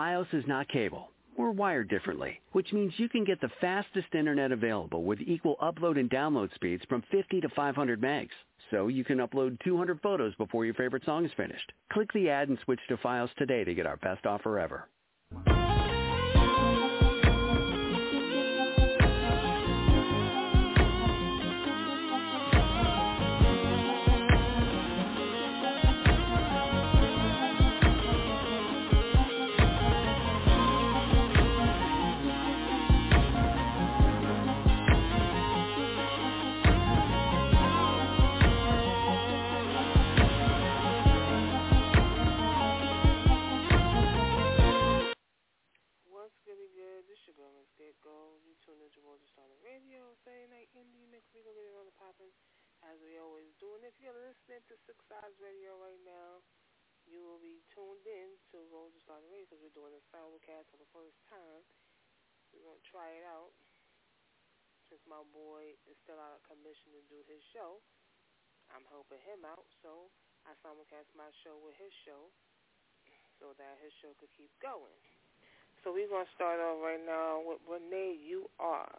FiOS is not cable. We're wired differently, which means you can get the fastest internet available with equal upload and download speeds from 50 to 500 megs. So you can upload 200 photos before your favorite song is finished. Click the ad and switch to FiOS today to get our best offer ever. As we always do. And if you're listening to Six Sides Radio right now, you will be tuned in to Road to Stardom Radio because we're doing a simulcast for the first time. We're going to try it out since my boy is still out of commission to do his show. I'm helping him out, so I simulcast my show with his show so that his show could keep going. So we're going to start off right now with Renee, You Are.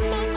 Thank you.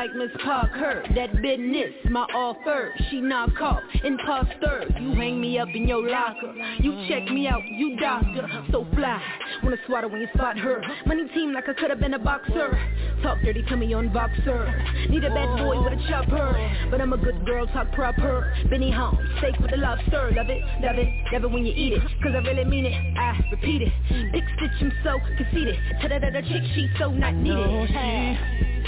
Like Miss Parker. That business, my offer, she knock off imposters. You hang me up in your locker, you check me out, you doctor. So fly, wanna swatter when you spot her. Money team like I could've been a boxer. Talk dirty to me on Voxer. Need a bad boy with a chopper, but I'm a good girl, talk proper. Benny Holmes, steak with the lobster. Love it, love it, love it when you eat it. Cause I really mean it, I repeat it. Big stitch, I'm so conceited. Other chick she's so not needed. she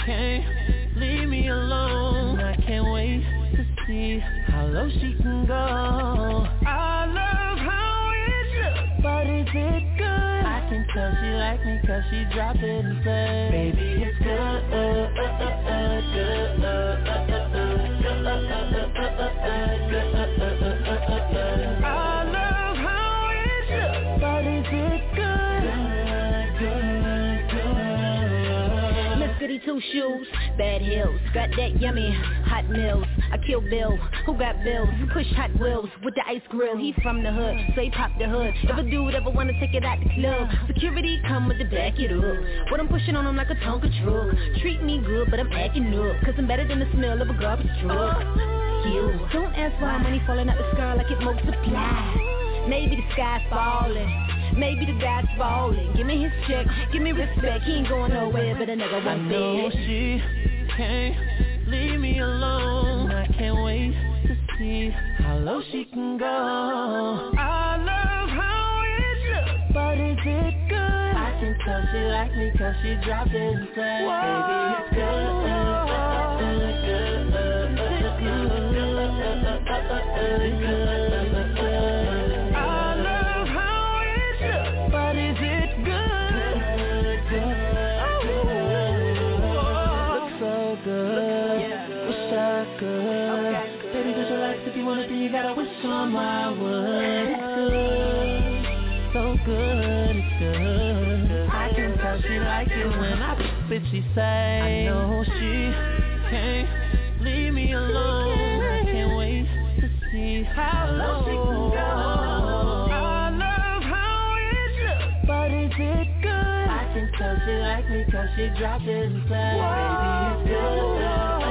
can't leave me alone I can't wait to see how low she can go I love how it looks, but is it good? I can tell she like me cause she dropped it and said Baby it's good, uh, uh, uh, uh, good, uh, uh, uh, uh, good, uh, uh, uh, uh, uh, uh, good, uh, uh, uh, uh, uh, uh. I love Two Shoes, bad hills, got that yummy hot meals. I kill Bill, who got bills? Push Hot Wheels with the ice grill. He from the hood, so he pop the hood. If a dude ever wanna take it out the club, security come with the back it up. What I'm pushing on him like a Tonka truck. Treat me good, but I'm acting up, cause I'm better than the smell of a garbage truck. You don't ask why money falling out the sky like it multiply. Maybe the sky's falling. Maybe the guy's falling. Give me his check, give me respect. He ain't going nowhere, but a nigga won't know fit. she can't leave me alone I can't wait to see how low she can go I love how it looks, but is it good? I can tell she like me cause she dropped it and said Baby it's good, uh, uh, uh, good, uh, uh, uh, uh, uh, uh, good, gotta wish on my wood. It's good. So good, it's good. I can tell she like it when I spit, she say. I know she can't leave me alone. I can't wait to see how low she can go. I love how it looks, but is it good? I can tell she like me cause she dropped it and said, Baby, it's good.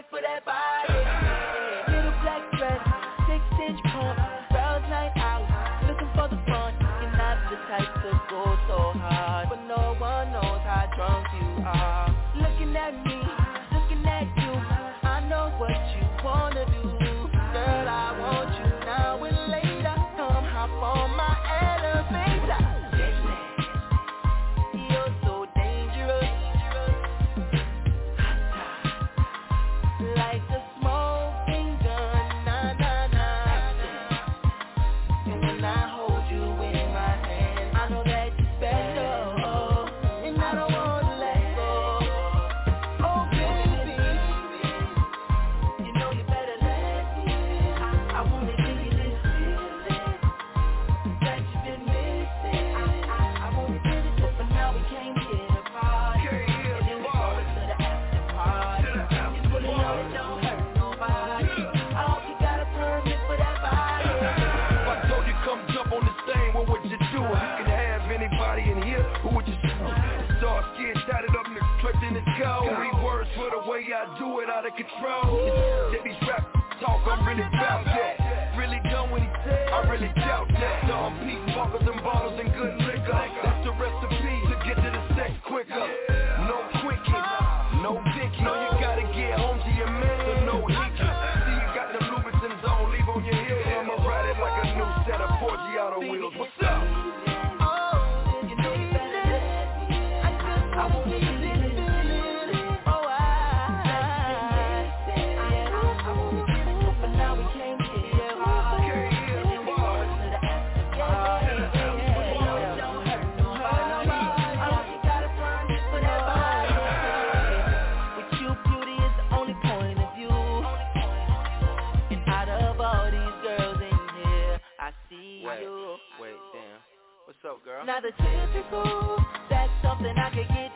it for that body. Little black dress, six inch pump, girls night out, looking for the fun. You're not the type to go so hard, but no one knows how drunk you are. tripped in the. Three words for the way I do it, out of control. They be rap talk, I'm really about that. Really done what he said, I really doubt that. So I'm peeping. Now the typical. cool, that's something I could get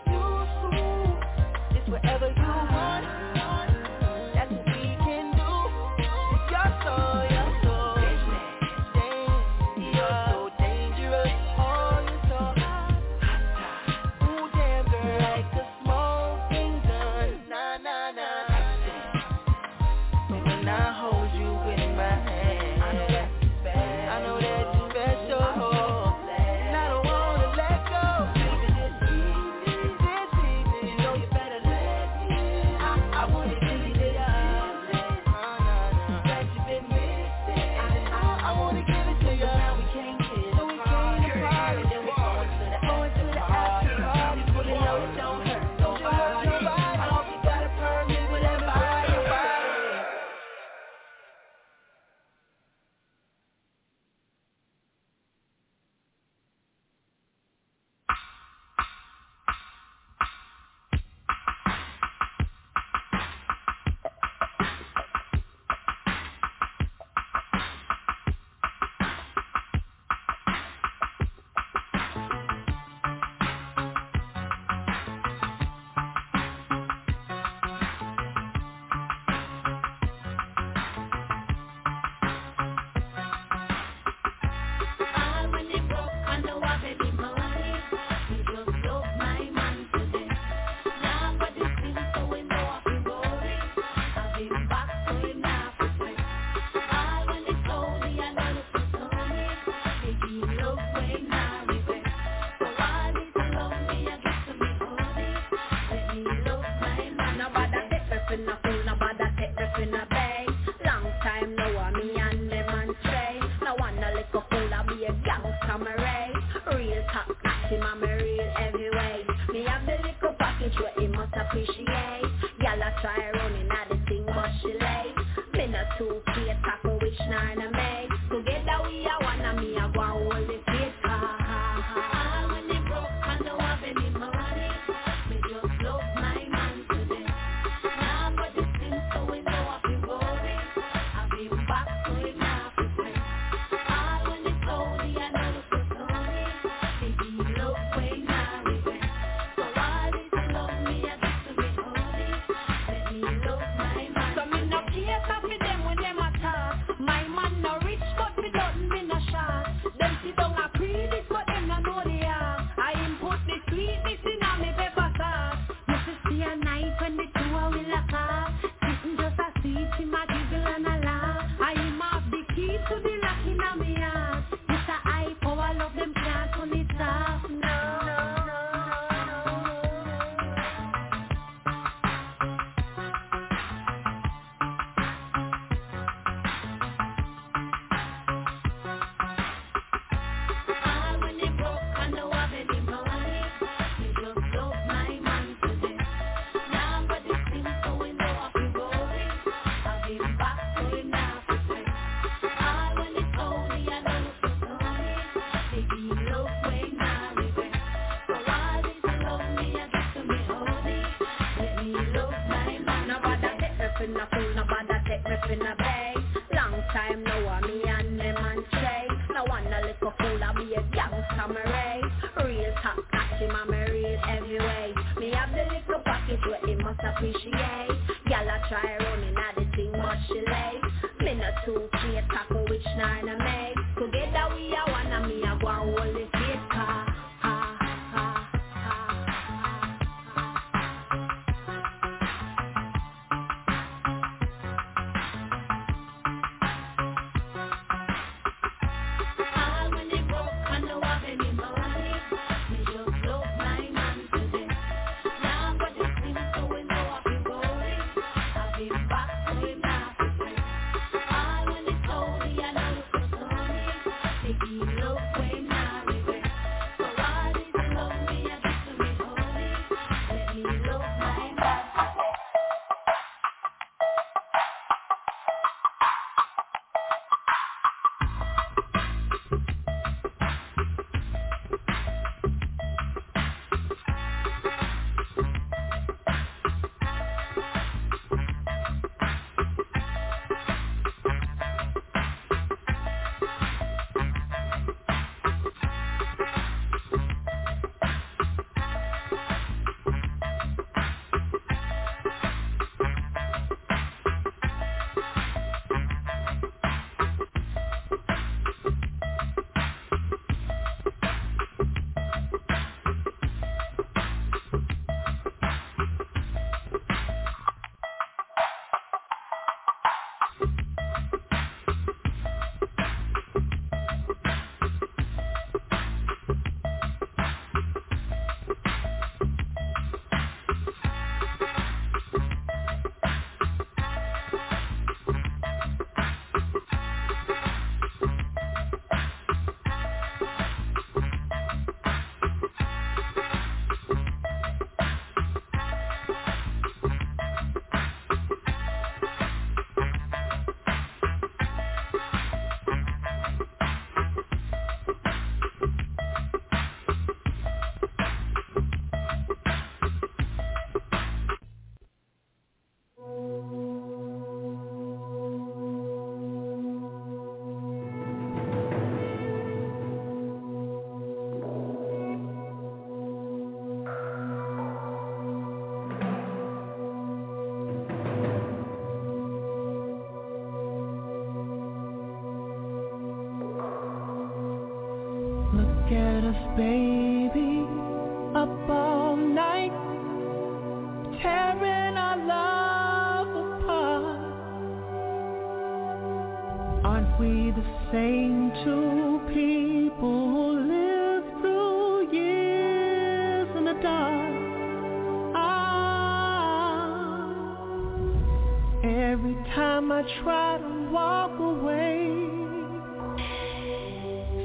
try to walk away,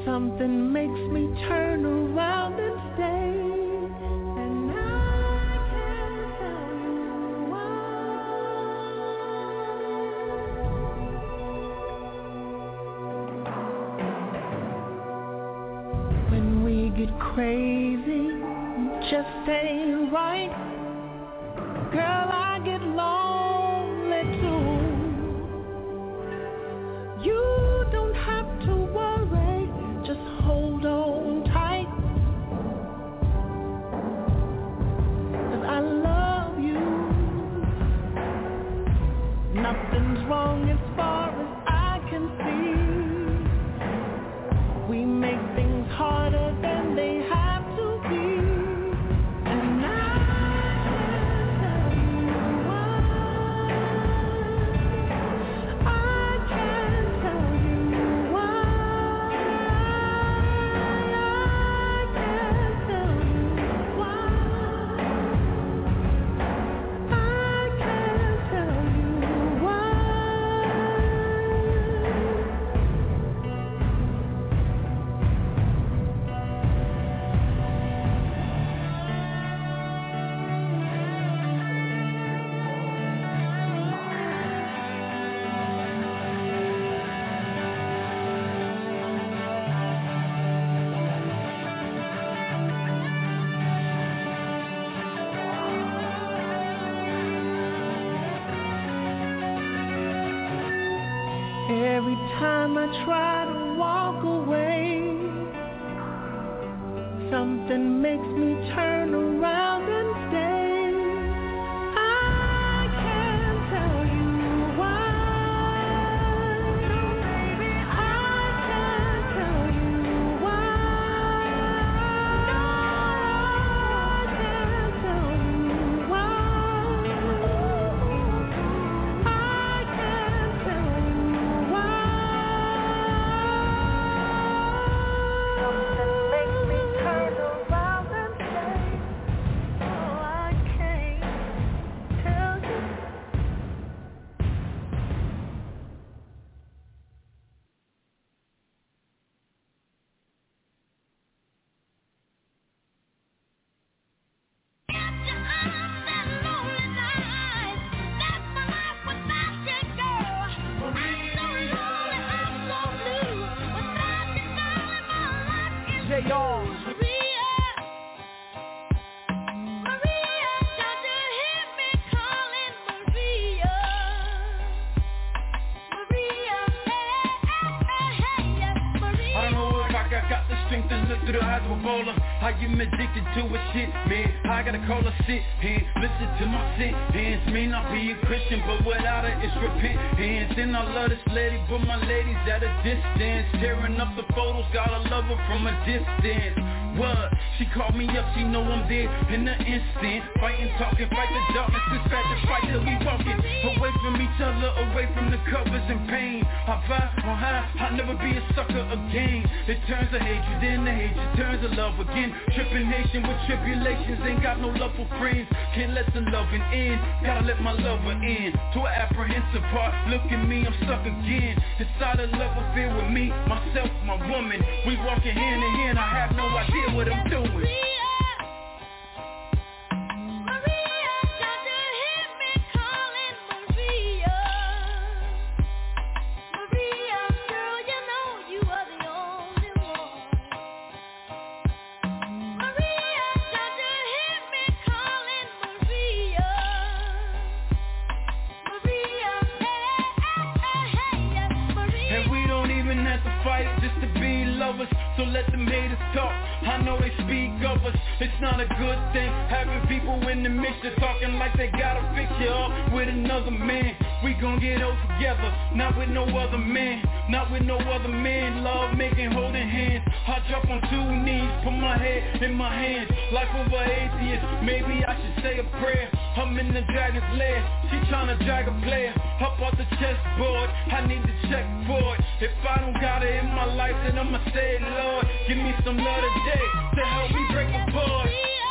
something makes me turn around and stay. And I can't tell you why. When we get crazy, just ain't right. Girl, I get lost. Addicted to a shit, man. I gotta call a sit and listen to my sin. Hands may not be a Christian, but without it, it's repent. Hands and I love this lady, but my lady's at a distance. Tearing up the photos, gotta love her from a distance. What? She called me up, she know I'm there in an instant. Fighting, talking, fight the darkness, dispatch the fight till we walking. Away from each other, away from the covers and pain. I vibe on high, I'll never be a sucker again. It turns to hatred, then the hatred turns to love again. Tripping nation with tribulations, ain't got no love for friends. Can't let the loving in, gotta let my lover in. To an apprehensive part, look at me, I'm stuck again. Inside a love affair with me, myself, my woman. We walking hand in hand, I have no idea what I'm doing. And we don't even have to fight just to be lovers So let them haters talk It's not a good thing Having people in the mixture Talking like they gotta fix you up With another man. We gon' get old together Not with no other man. Not with no other man. Love making holding hands. I drop on two knees Put my head in my hands. Life of an atheist Maybe I should say a prayer. I'm in the dragon's lair She tryna drag a player. Up off the chessboard I need to check for it. If I don't got it in my life Then I'ma say Lord Give me some love today To help me break apart Father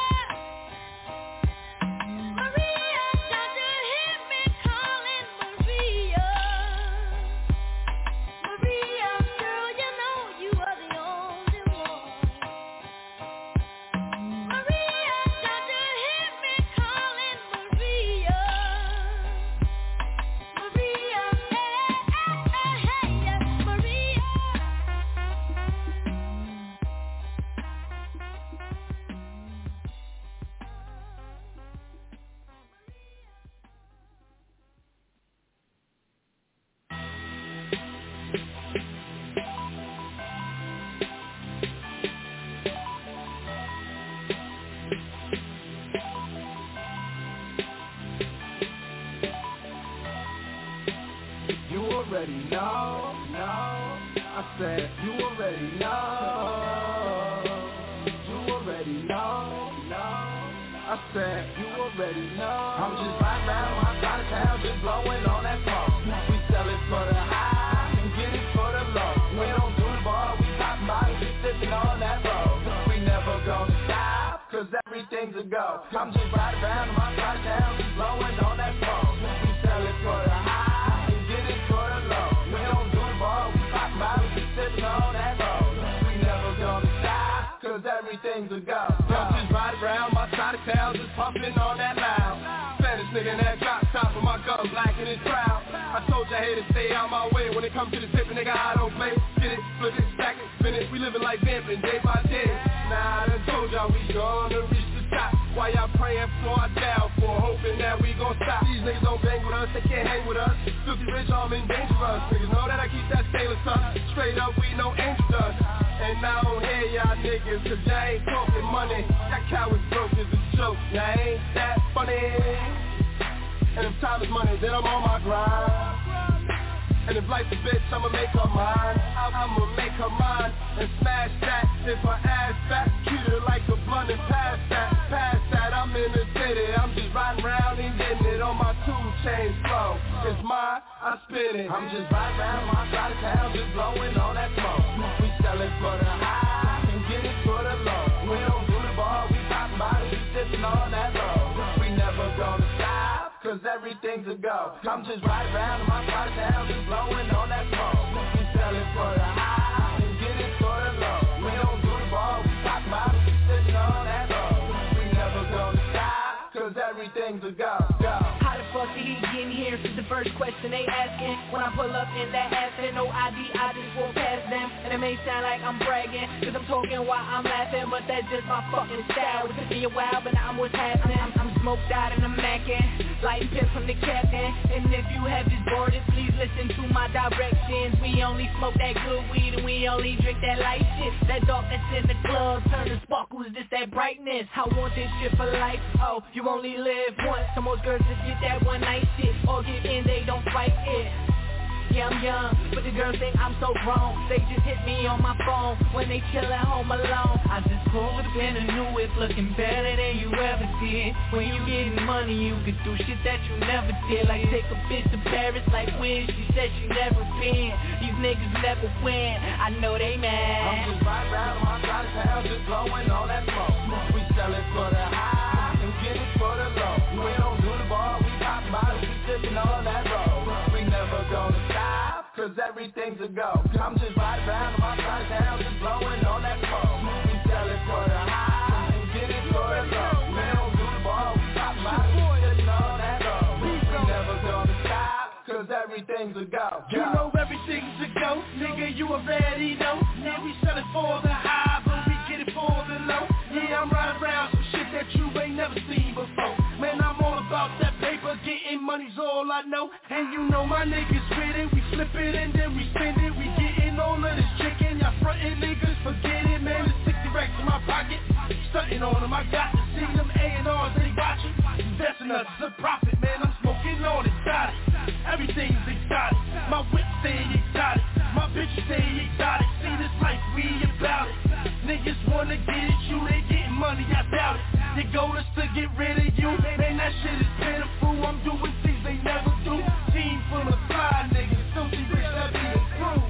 get rid of you. Man, that shit is pitiful. I'm doing things they never do. Team full of fly niggas, filthy rich, that be the crew.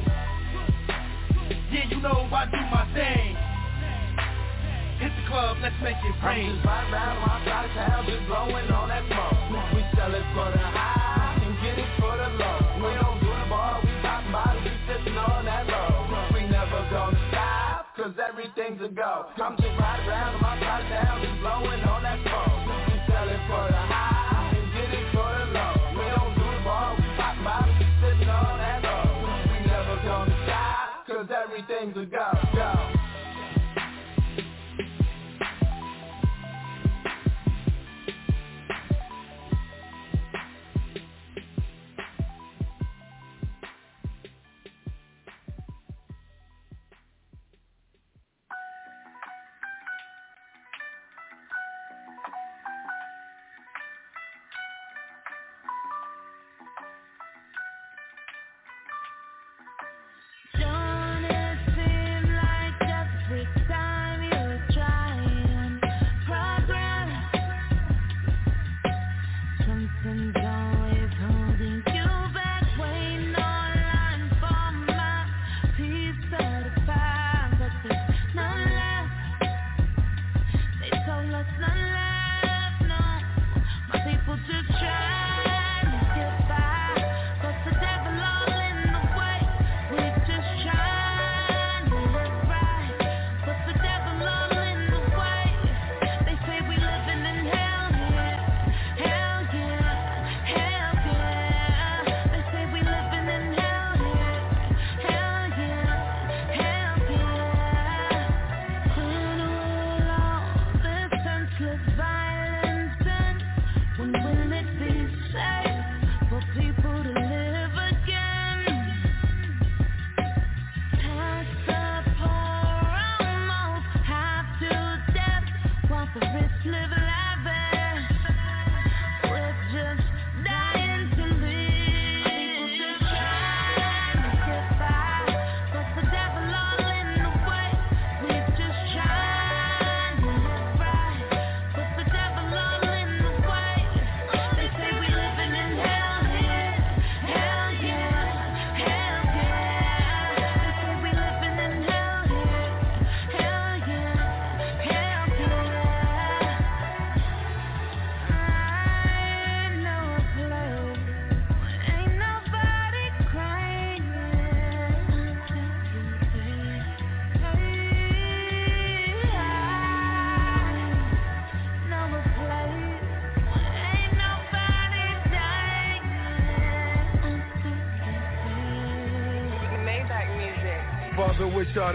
Yeah, you know I do my thing. Hit the club, let's make it rain. I'm just riding around my side town, just blowing on that smoke. We sellin' for the high. ago. I'm just riding around in my body down, just blowing on that phone.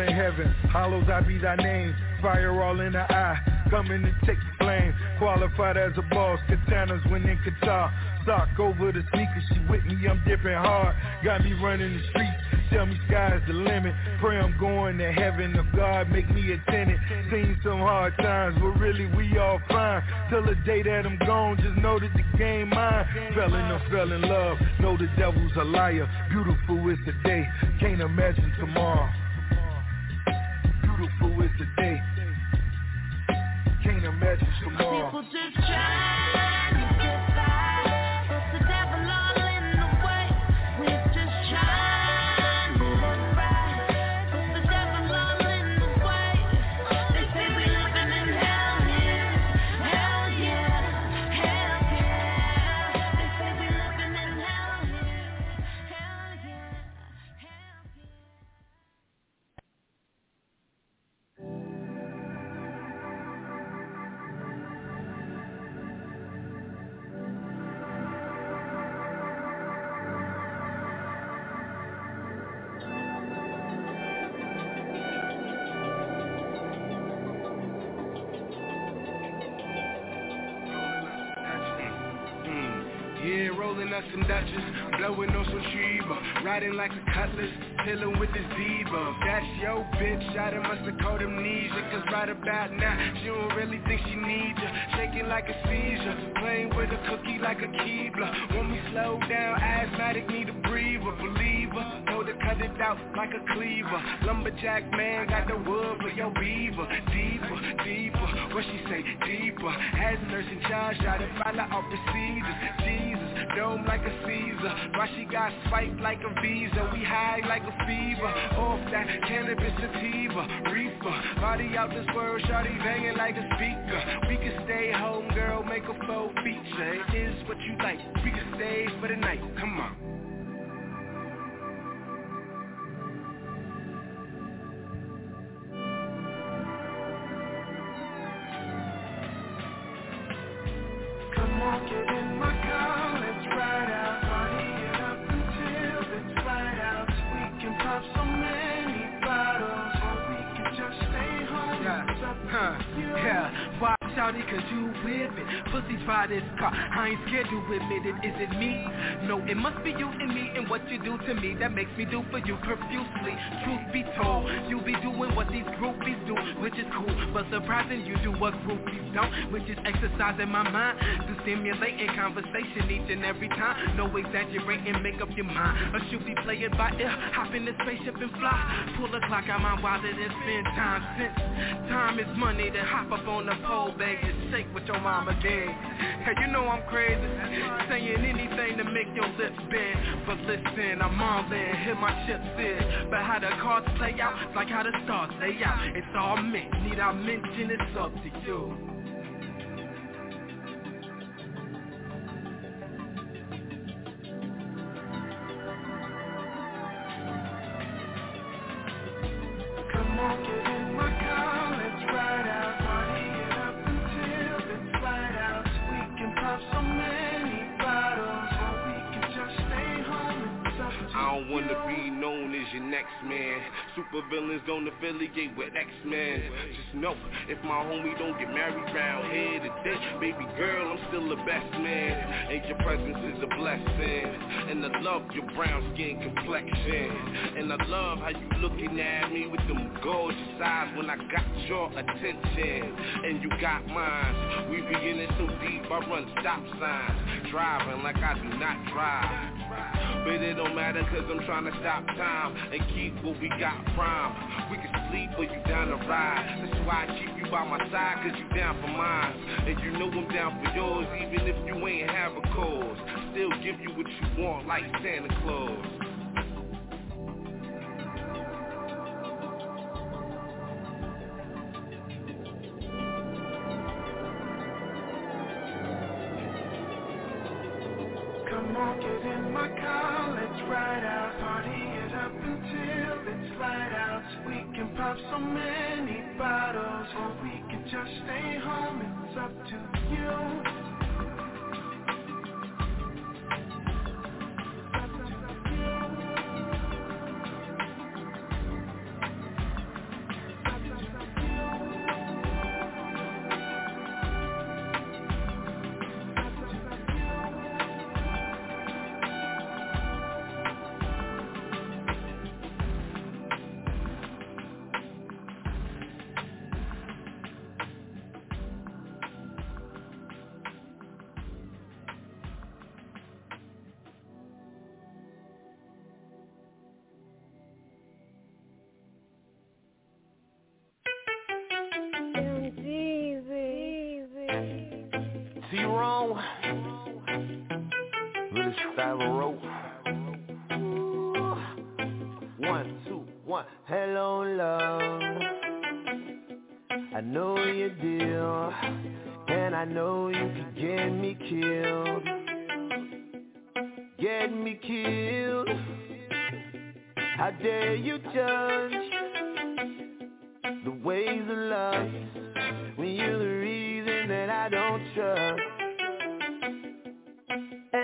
In heaven, hallowed I be thy name. Fire all in the eye, coming to take the flame. Qualified as a boss, katanas when in Qatar. Sock over the sneakers, she with me, I'm dipping hard. Got me running the streets, tell me sky's the limit. Pray I'm going to heaven, if God make me a tenant. Seen some hard times, but really we all fine. Till the day that I'm gone, just know that the game mine. Fell in or fell in love, know the devil's a liar. Beautiful is the day, can't imagine tomorrow. Tomorrow. People just trying riding like a cutlass, chilling with this diva. That's your bitch, I done must have caught amnesia, cause right about now, she don't really think she needs ya. Shaking like a seizure, playing with a cookie like a Keebler. Want me slow down, asthmatic, need a breather, believer. Know to cut it out like a cleaver. Lumberjack man got the wood for your beaver. Deeper, deeper, what she say, deeper. Has nurse in charge, try to follow all procedures. Jesus, dome like a Caesar. Why she got spiked like a visa? We high like a fever. Off that cannabis sativa, reefer. Body out this world, shawty banging like a speaker. We can stay home, girl, make a faux feature. It is what you like. We can stay for the night. Come on. Cause you with it. Pussies by this car, I ain't scared to admit it. Is it me? No, it must be you and me and what you do to me that makes me do for you profusely. Truth be told, you be doing what these groupies do, which is cool, but surprising you do what groupies don't, which is exercising my mind to stimulate stimulating conversation each and every time. No exaggerating, make up your mind. Or should be play it by ear, hop in the spaceship and fly. Pull the clock out my wallet and spend time since time is money. Then hop up on the pole, and shake what your mama gave. Hey, you know I'm crazy, saying anything to make your lips bend. But listen, I'm all in, hit my chips in. But how the cards play out, like how the stars lay out. It's all meant, need I mention it's up to you. Come on, get in my don't wanna be known as your next man. Super villains don't affiliate with X-Men. Just know, if my homie don't get married round here today, baby girl, I'm still the best man. And your presence is a blessing. And I love your brown skin complexion. And I love how you looking at me with them gorgeous eyes when I got your attention. And you got mine. We be in it so deep, I run stop signs. Driving like I do not drive. But it don't matter cause I'm trying to stop time and keep what we got prime. We can sleep or you down to ride. That's why I keep you by my side cause you down for mine. And you know I'm down for yours even if you ain't have a cause. Still give you what you want like Santa Claus. So many bottles, or we can just stay home. It's up to you.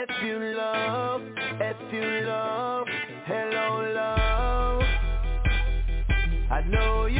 If you love, if you love, hello love. I know you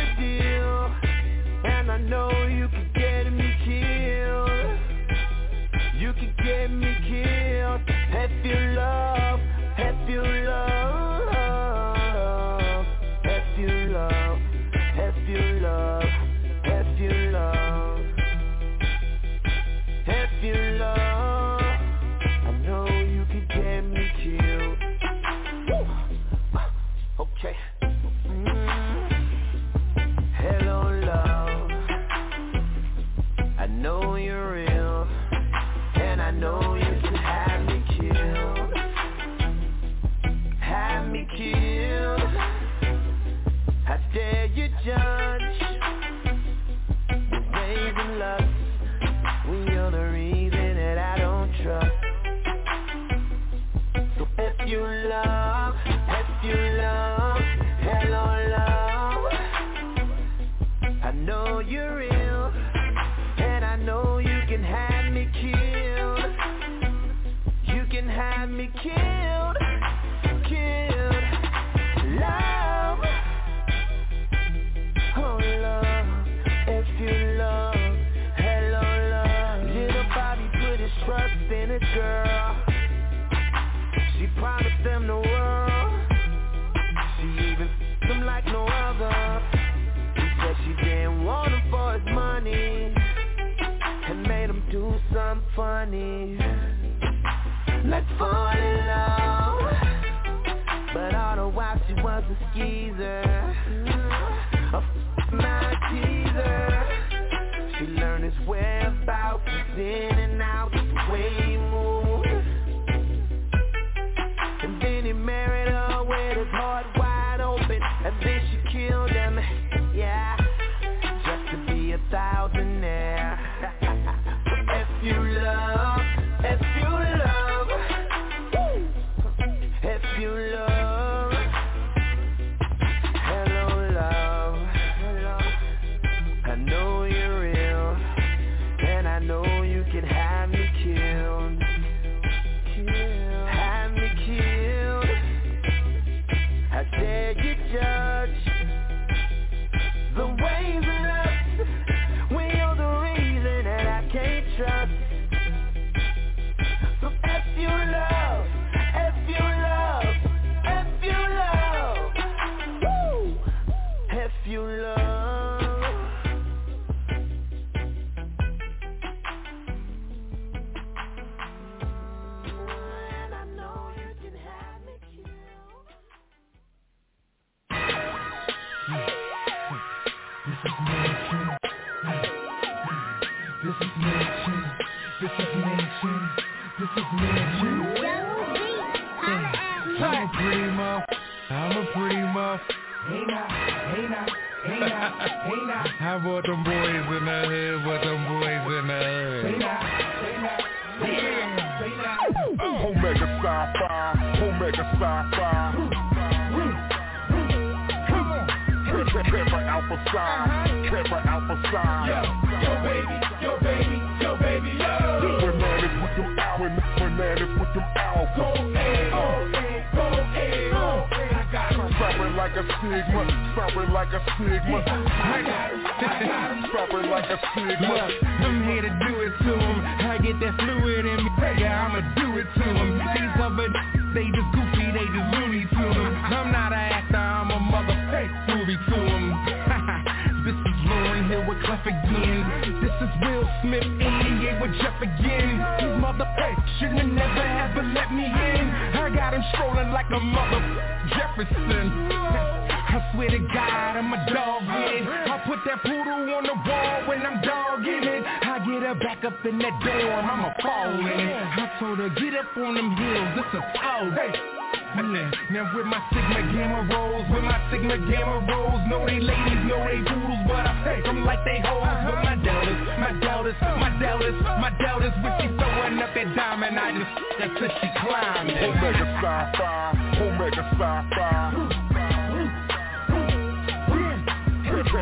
Them like they hoes. Uh-huh. With my doubters, my doubters, my doubters, my doubters, when she throwing up that diamond, I just, that's till she climbing. Omega Psi Phi, Omega Psi Phi.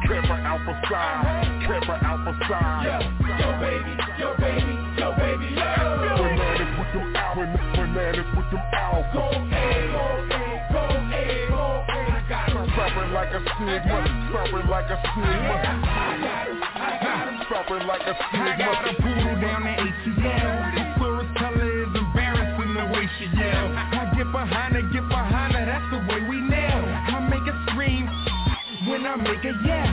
Pepper Alpha Psi, Pepper Alpha Psi. Yo, yo baby, yo baby, yo baby, yo. Bananas with them out, bananas with them out. Go ahead, go ahead, go ahead, go ahead. I got him. Stopping like a stigma, stopping like a stigma. I got him, I got like a poodle down the ATL. The Florist color is embarrassing the way she yell. I get behind her, get behind her, that's the way we nail. I make her scream when I make her yell.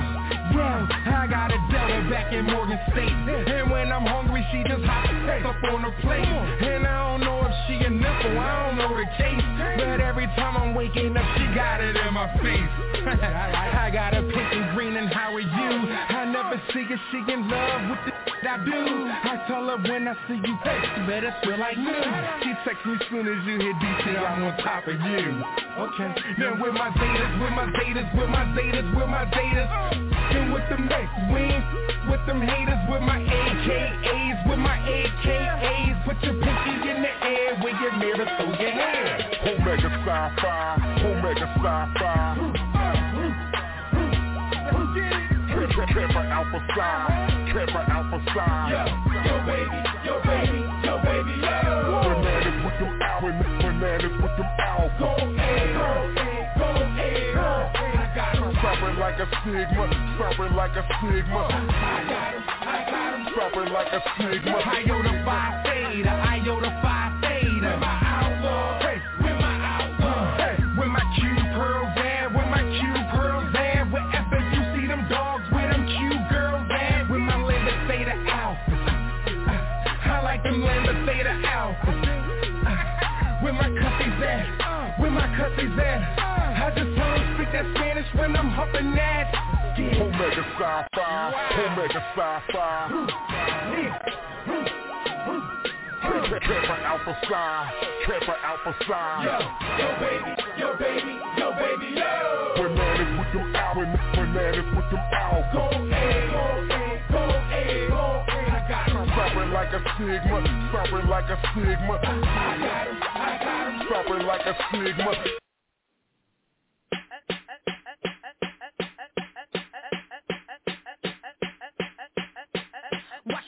Yell, I got a Delta back in Morgan State. And when I'm hungry, she just hops up on her plate. A nipple, I don't know the case. But every time I'm waking up, she got it in my face. I got a pink and green and how are you? I never see her, she in love with the I do. I tell her when I see you, hey, you better feel like new. She texts me soon as you hit DC, I'm on top of you. Okay, now with my Zetas, with my Zetas, with my Zetas, with my Zetas. And with them next wings, with them haters, with my AKAs, with my AKAs. Put your pinky in the air with your mirror through your hair. Omega Psi Phi, Omega Psi Phi. Pepper Alpha Psi, Pepper Psi. Yo, yo baby, yo baby, yo baby, yo. Bananas with them out, bananas with them out. Go ahead, go ahead, go ahead. I got him, Stopping like a stigma, stopping like a stigma. I got him, I got him. Stopping like a stigma. Iota Phi Theta, Iota Phi Omega Psi Phi, Omega Psi Phi. Pepper Alpha Psi, Pepper Alpha Psi. Yo, yo baby, yo baby, yo baby, yo. Bananas with them out, bananas with them out. Go ahead, go ahead, go ahead, go ahead. I got him, Stopping like a stigma, stopping like a stigma. I got him, I got him. Stopping like a stigma.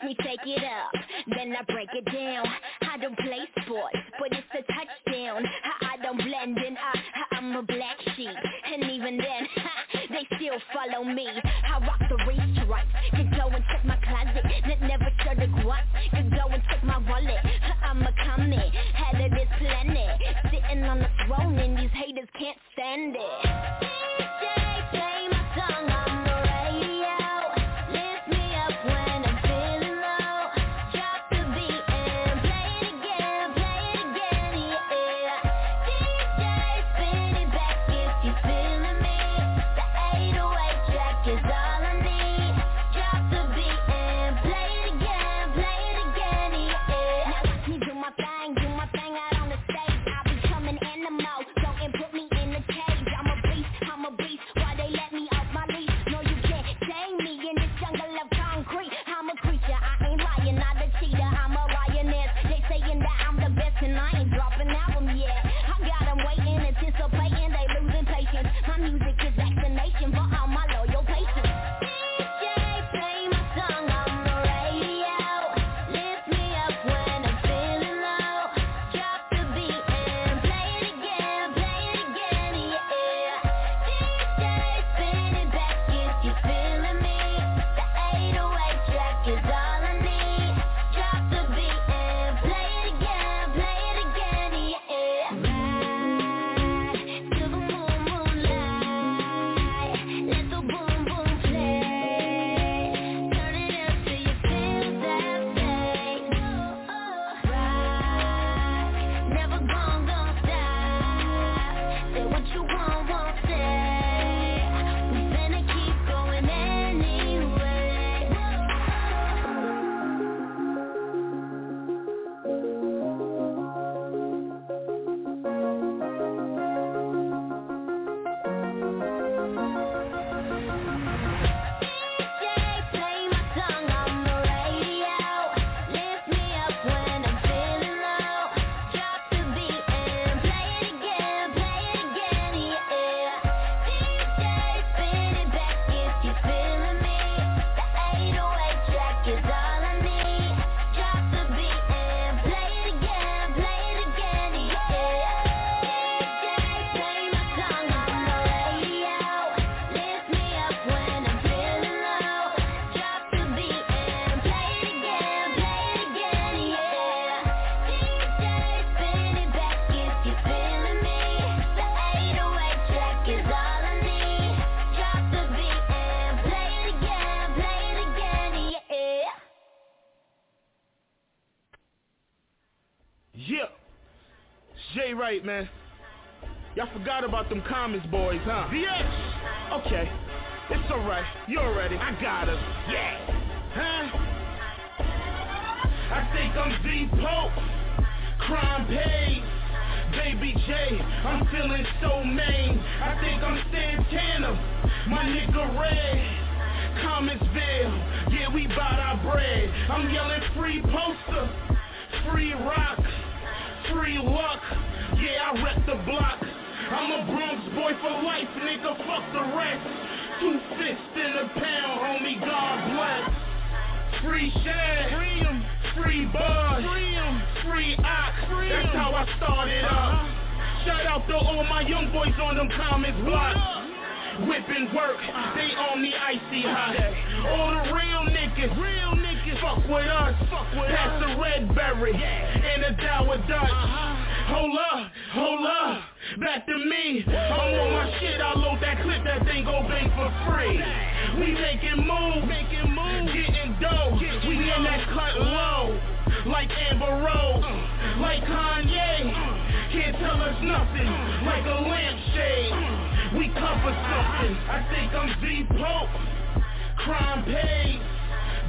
Me take it up, then I break it down. I don't play sports, but it's a touchdown. I, I don't blend in, I, I'm a black sheep. And even then, they still follow me. I rock the race stripes. You go and check my closet, that never showed a grunt. You go and check my wallet, I'm a comet. Head of this planet, sitting on the throne, and these haters can't stand it. Forgot about them Commons boys, huh? Yes. Okay. It's alright. You're ready. I got us. Yeah. Huh? I think I'm Z Pope. Crime paid. Baby J, I'm feeling so main. I think I'm Santana. My nigga Red. Commontsville. Yeah, we bought our bread. I'm yelling free poster. Free rock. Free luck. Yeah, I wrecked the block. I'm a Bronx boy for life, nigga. Fuck the rest. Two fists in a pound, homie. God bless. Free Shad, free 'em. free Buzz, free 'em. free Ox. That's how I started up. Uh-huh. Shout out to all my young boys on them comments block. Whipping work, uh-huh. they on the icy uh-huh. hot. All the real niggas, real niggas, fuck with us. Fuck with Pass the red berry and a Dower Dutch. Hold up, hold up, back to me. I'm on my shit, I load that clip, that thing go bang for free. We making moves, making moves, getting dough. We in that cut low, like Amber Rose, like Kanye. Can't tell us nothing, like a lampshade. We cover something. I think I'm Z Pope. Crime paid.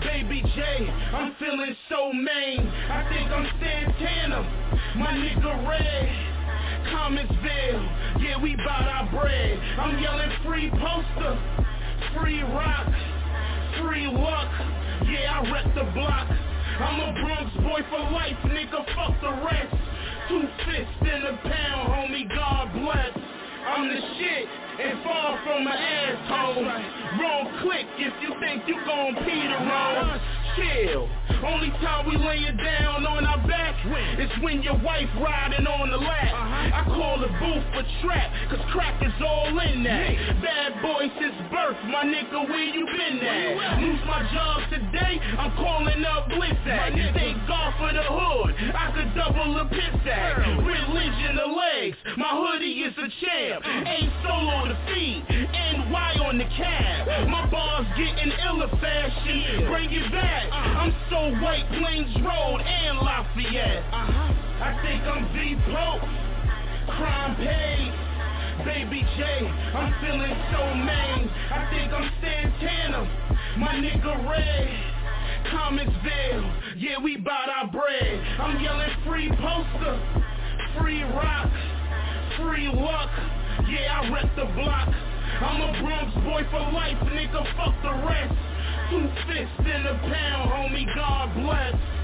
Baby J, I'm feeling so main. I think I'm Santana. My nigga Red. Commontsville. Yeah, we bout our bread. I'm yelling free poster. Free rock. Free luck. Yeah, I rep the block. I'm a Bronx boy for life, nigga. Fuck the rest. Two fists in a pound, homie. God bless. I'm the shit and far from an asshole. Wrong click if you think you gon' Peter roll. Chill. Only time we lay it down on our back is when your wife riding on the lap. I call the booth for trap, cause crack is all in that. Bad boy since birth, my nigga, where you been at? Lose my job today, I'm calling up Blitz at. Thank God for the hood, I could double a piss at. Religion of legs, my hoodie is a champ. A solo the feet, NY on the cab. My bars getting iller fashion, bring it back. Uh-huh. I'm so white, Plains Road and Lafayette. Uh-huh. I think I'm Z Pope, crime paid. Baby J, I'm feeling so main. I think I'm Santana, my nigga Red. Commontsville, yeah, we bout our bread. I'm yelling free poster, free rock, free luck. Yeah, I rep the block. I'm a Bronx boy for life, nigga. Fuck the rest. Two fists in a pound, homie. God bless.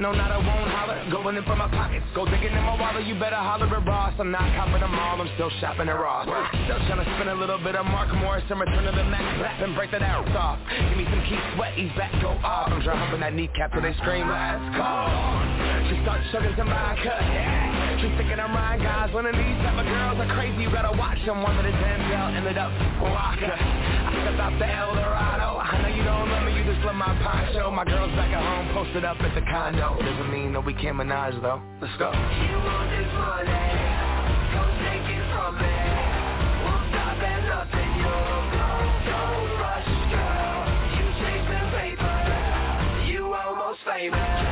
No, not I won't holler. Going in for my pockets, go digging in my wallet. You better holler at Ross. I'm not copping them all, I'm still shopping at Ross. Still trying to spend a little bit of Mark Morris and return to the Mac and break that out off. Give me some Keith Sweat, he's back, go off. I'm humping that kneecap till they scream, let's go. She starts chugging some vodka, yeah. She's thinking I'm Ryan Gosling and these type of girls are crazy. You better watch them. One minute Denzel ended up Walker. I stepped out the El Dorado. I know you don't love me, you just love my poncho. My girl's back at home, posted up at the condo. Doesn't mean that we can't menage though. Let's go. You want this money, take it from me. Won't stop at nothing, you'll rush, girl. You chasing paper, you almost famous.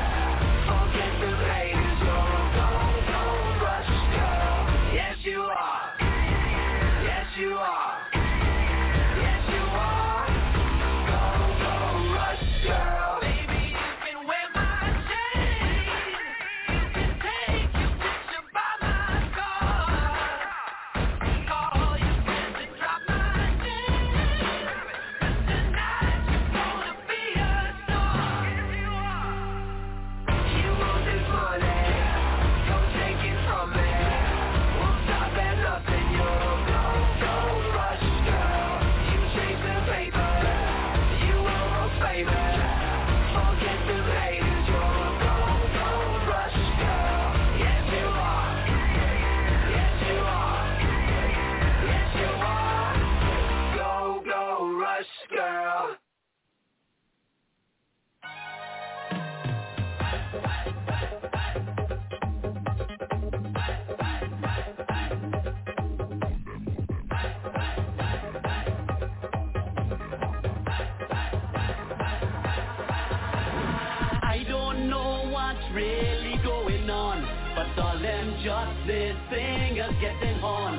Just the singers getting on.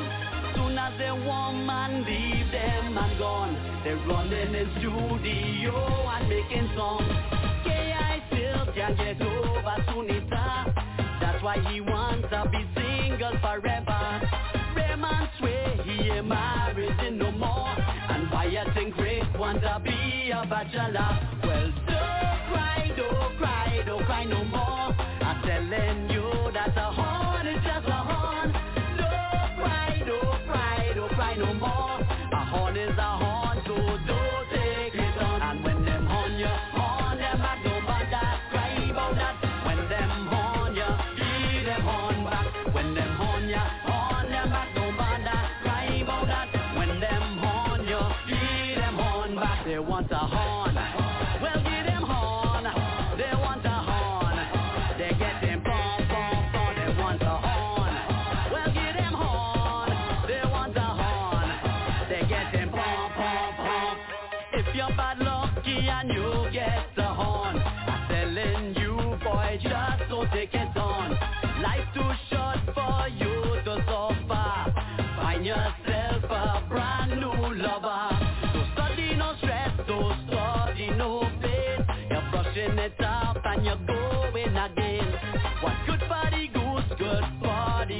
Soon as the woman leave them and gone, they're running in studio and making songs. K.I. still can't get over Sunita. That's why he wants to be single forever. Raymond swear he ain't married no more, and Wyatt and Craig want to be a bachelor. Well, don't cry, don't cry, don't cry no more. I'm telling and you're going again. What's good the goose, good for the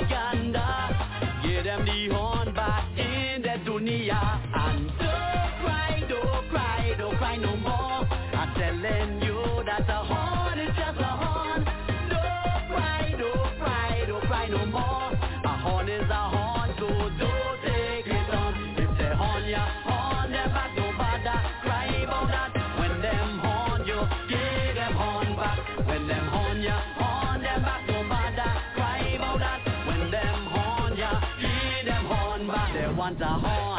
back. They want a horn.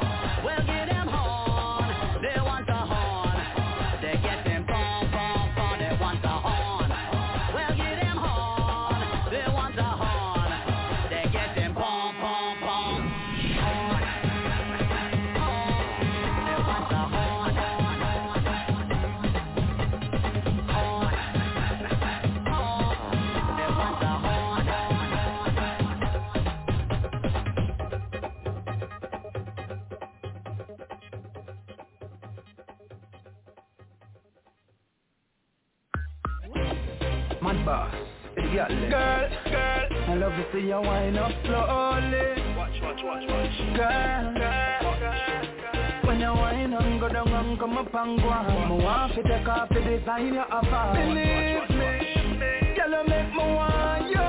off the design you. Believe me, girl, you make me want you.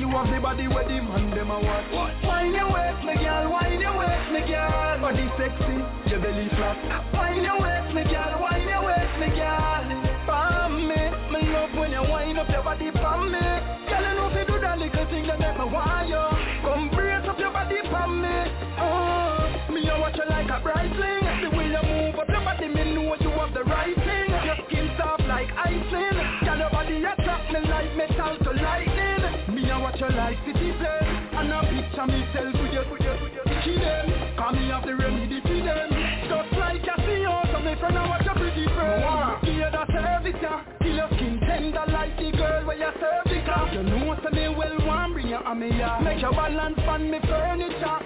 You have the body where the man them a want. Wine your waist, me girl, wine your waist, me girl. Body sexy, your belly flat. Wine your waist, me girl, wine your waist, me girl. Pam me, me love when you wind up your body pam me. Girl, you know you do that little thing that make me want you. Me like metal to lightning. Me a watch you like city plane. And a picture myself with you, with you, with you. Key them, call me have the remedy for them. Just like you see so me friend I watch your pretty friend. Hear the service, yeah. Till your skin tender like the girl where you serve it, yeah. You know so me well want bring you on me, yeah. Make your balance on me furniture,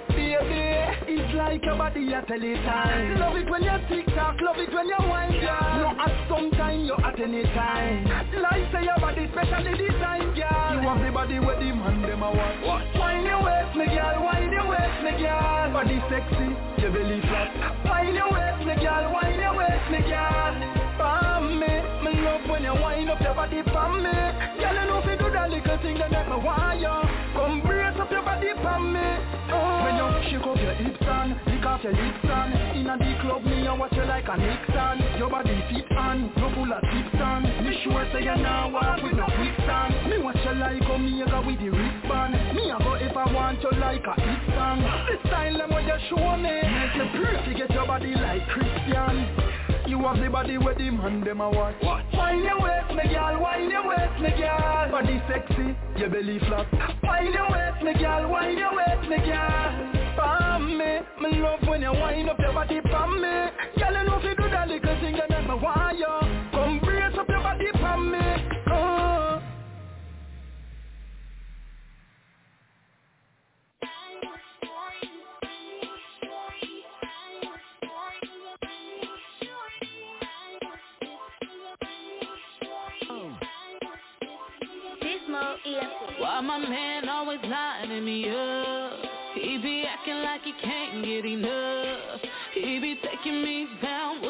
baby. It's like your body a tell it time. Love it when you tick tock, love it when you wind, yeah. No at some time, you at any time. Like say your body specially designed, yeah. You have the body where the man them a want. What? Wine your waist, me girl, wine your waist, me girl. Body sexy, your belly flat. Wine your waist, me girl, wine your waist, me girl. Pam me, me love when you wind up your body pam me. Girl, you know if you do that little thing that make me want you. Up your body pam me. Oh. When you shake up your hips and lick off your lips and inna the club me I watch you like a Nixon. Your body fit on, no full of tips on. Me sure say you now walk with no quicksand. Me watch you like Omega with the wristband. Me a go if I want you like a hit song. The style them what you show me, make you pretty get your body like Christian. You have the body where the man them a want. Wine your waist, me girl, wine your waist, me girl. Body sexy, your belly flat. Wine your waist, me girl, wine your waist, me girl. Pam me, me love when you wind My man always lining me up? He be acting like he can't get enough. He be taking me down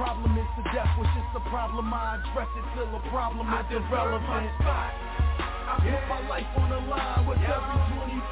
problem is the death, which is the problem. I address it till a problem is irrelevant. I put my life on the line with every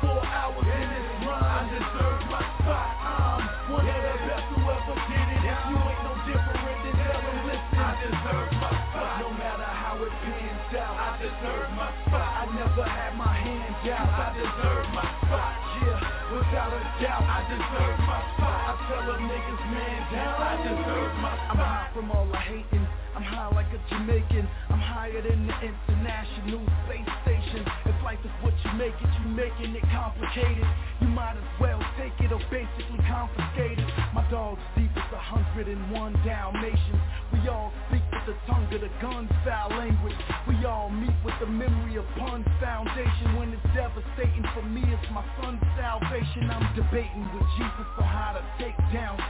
24 hours in this grind. I deserve my spot. I'm one of the best who ever did it. If you ain't no different, then tell them listen. I deserve my spot. No matter how it pans out, I deserve my spot. I never had my hands out. I deserve my spot. Yeah, without a doubt, I deserve my spot. I tell a niggas man down. I deserve my spot. I'm high from all the hating. I'm high like a Jamaican. I'm higher than the international space station. If life is what you make it, you're making it complicated. You might as well take it or basically confiscate it. My dog's deep as a hundred and one Dalmatians. We all speak with the tongue of the gun foul language. We all meet with the memory of pun foundation. When it's devastating for me, it's my son's salvation. I'm debating with Jesus on how to take down.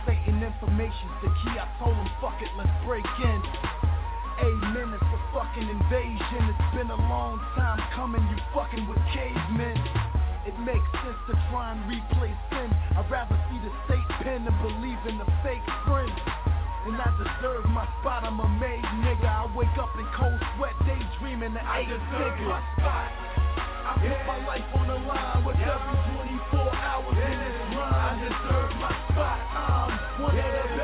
Information's the key. I told him, fuck it, let's break in. Amen, it's a fucking invasion. It's been a long time coming, you fucking with cavemen. It makes sense to try and replay sin. I'd rather see the state pen than believe in the fake friend. And I deserve my spot, I'm a made nigga. I wake up in cold sweat, daydreaming that I deserve my spot. I put my life on the line with every 24 hours in this grind. I deserve my spot one. Yeah.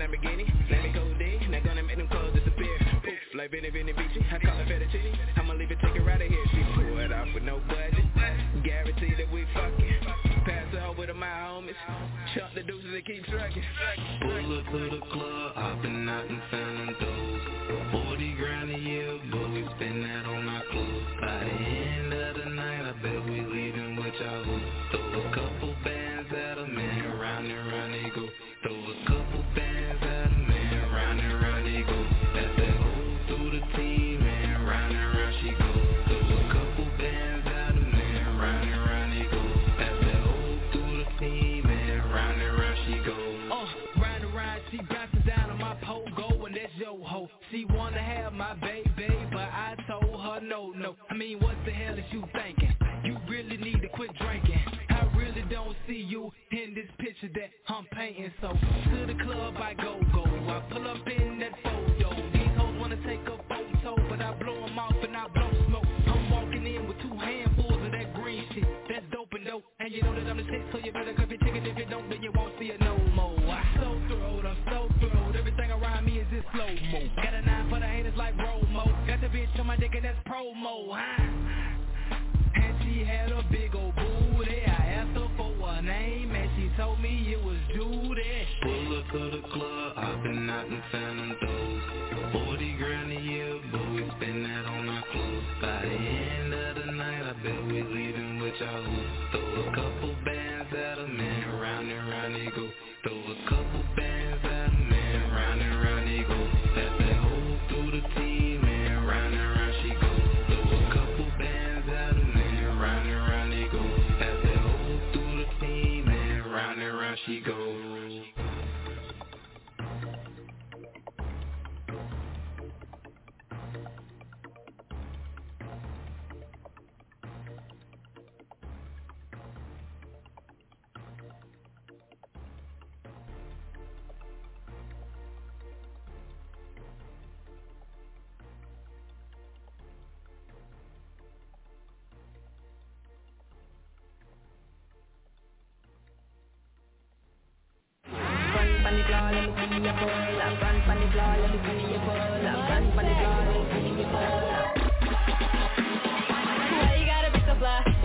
Lamborghini.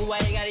Why you got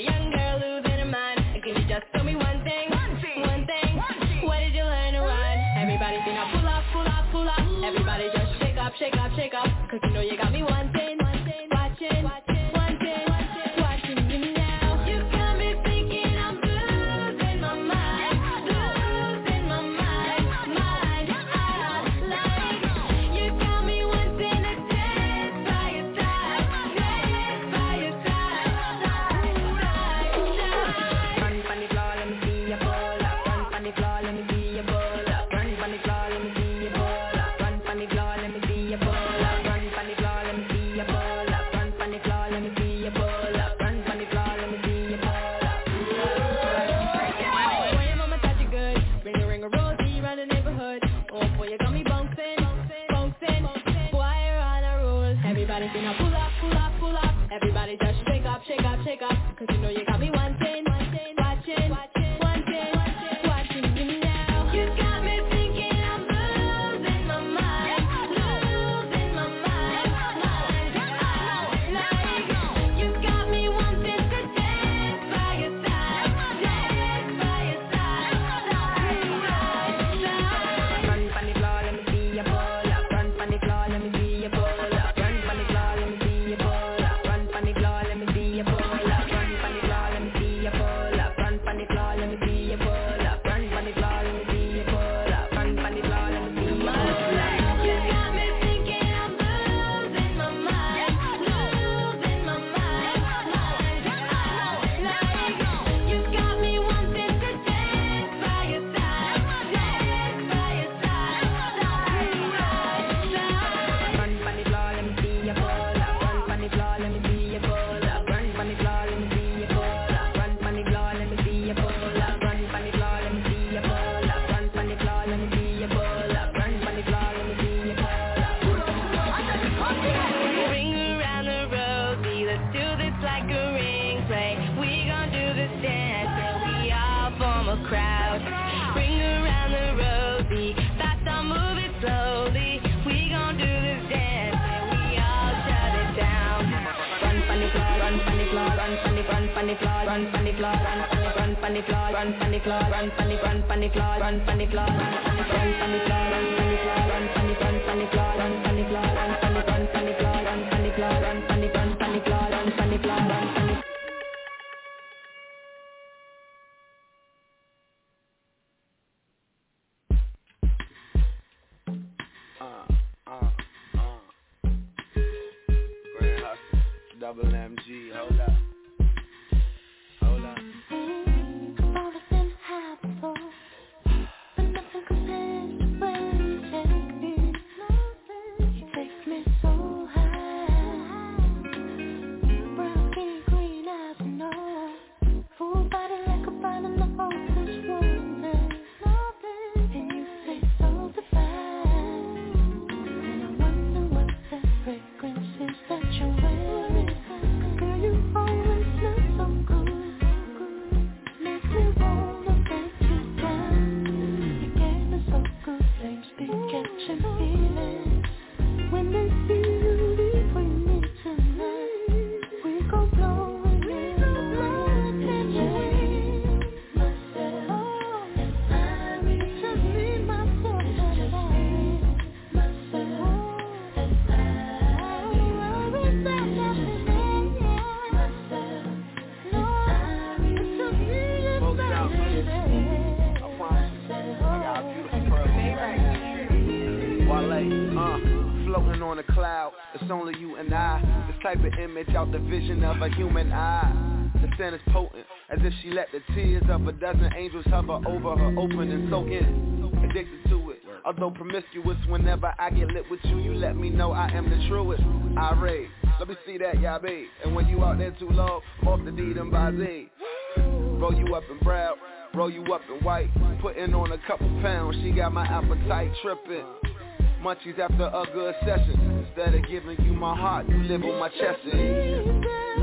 vision of a human eye. The scent is potent, as if she let the tears of a dozen angels hover over her, open and soak in. Addicted to it, although promiscuous. Whenever I get lit with you, you let me know I am the truest. I rave, let me see that, y'all be. And when you out there too long, I'm off the D and by Z. Roll you up in brown, roll you up in white. Putting on a couple pounds, she got my appetite tripping. Munchies after a good session. Instead of giving you my heart, you live on my chest.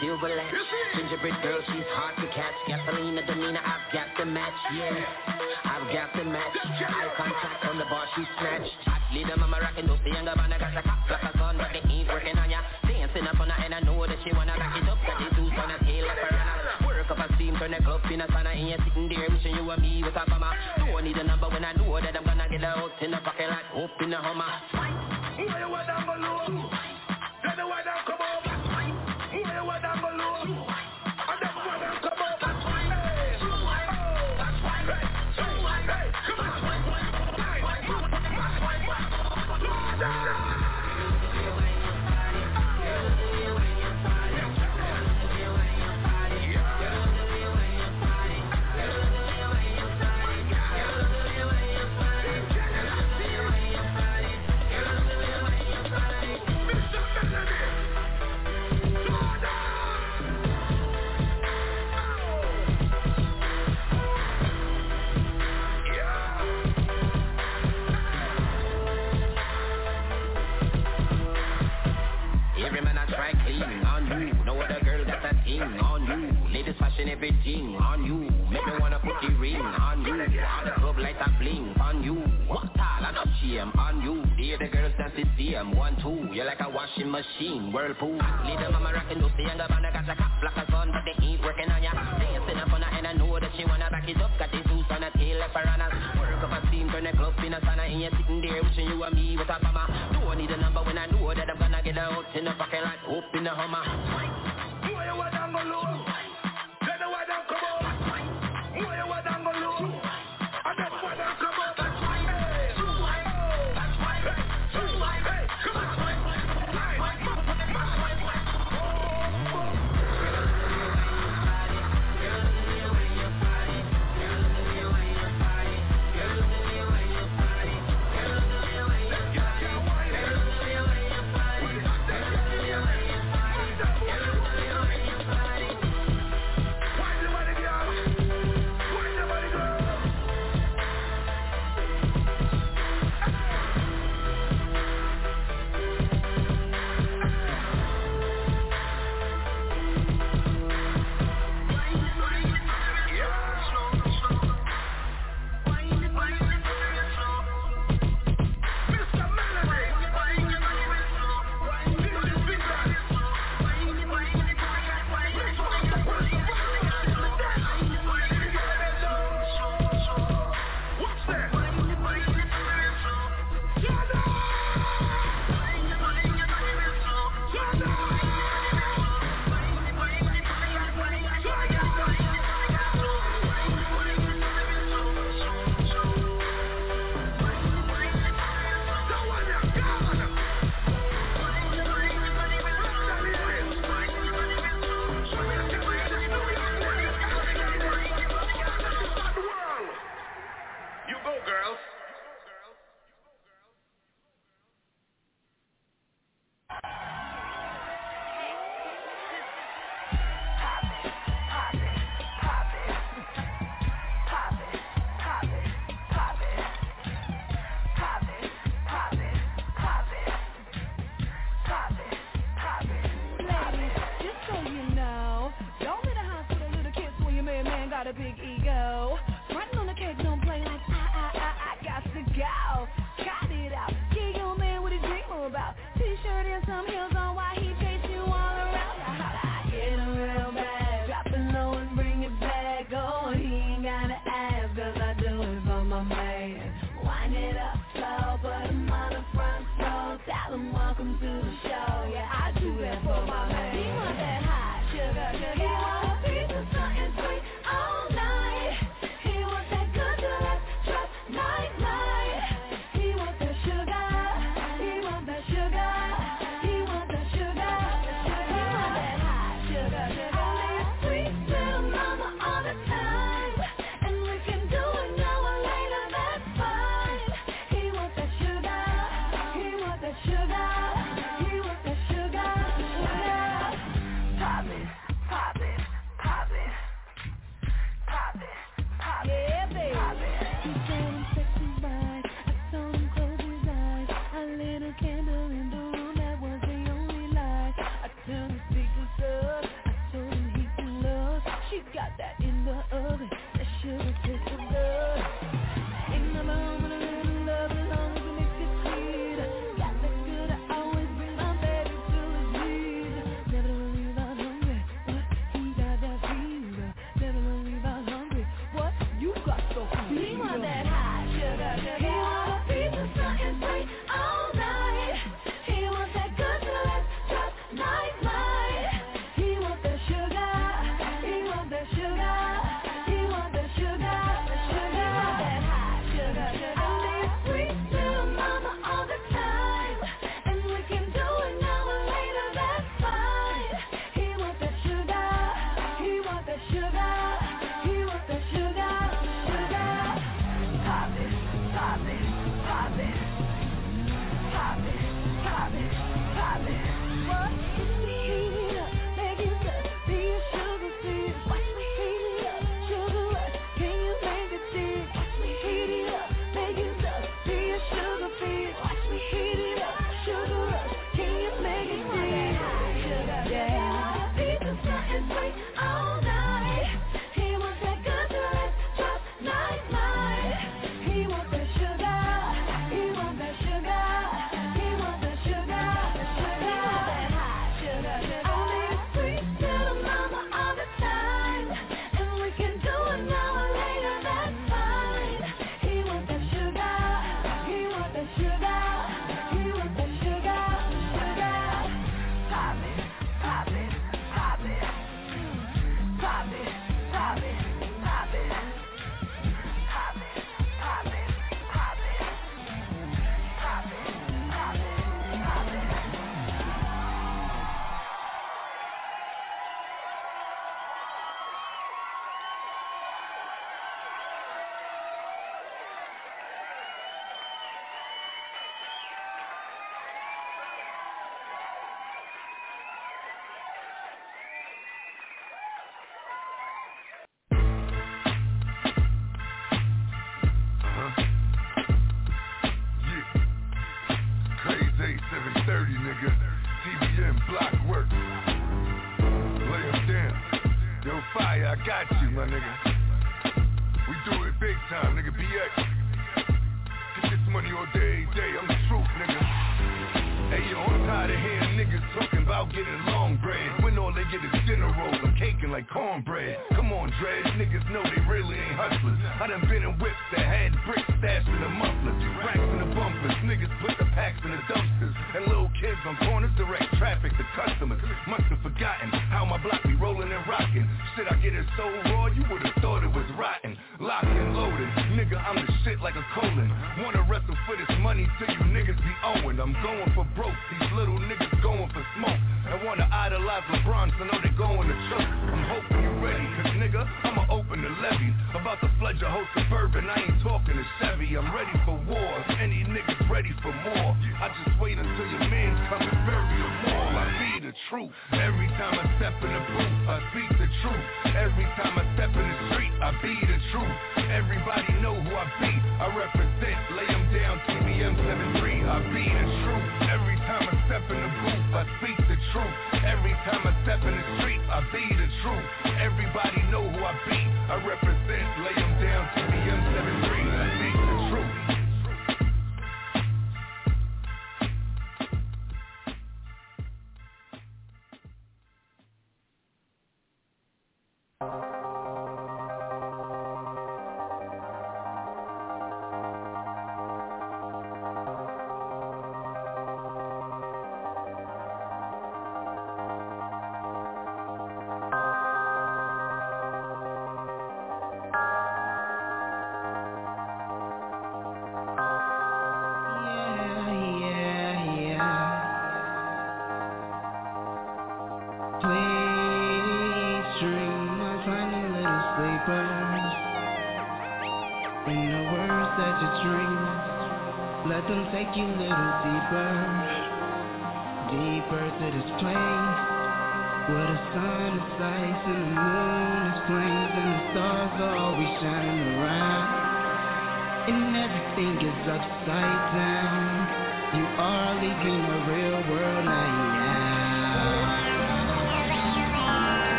Silver latch. Gingerbread girl, she's hard to catch. Gasolina, demeanor, I've got the match. Yeah, I've got the match. Eye contact on the bar, she snatched. Hot leader, mama rockin' the younger man, I got the cop like a gun, but they ain't working on ya. Dancing up on her, and I know that she wanna back it up. Got the juice on her tail, like piranha. Work up a steam, turn the club in a sauna, and you sitting there wishing you were me with a mama. Don't need a number when I know that I'm gonna get out in the pocket like hope in the Hummer. On. Like a washing machine. Whirlpool. Leader mama rockin' those younger man. I got a cop like a gun, but they ain't working on ya. Dancing up on her and I know that she wanna back it up. Got the juice on her tail like piranhas. Work up a steam, turn the club in a sauna. And you're sitting there wishing you were me with a mama. Don't need a number when I know that I'm gonna get out in the like hope in the Hummer.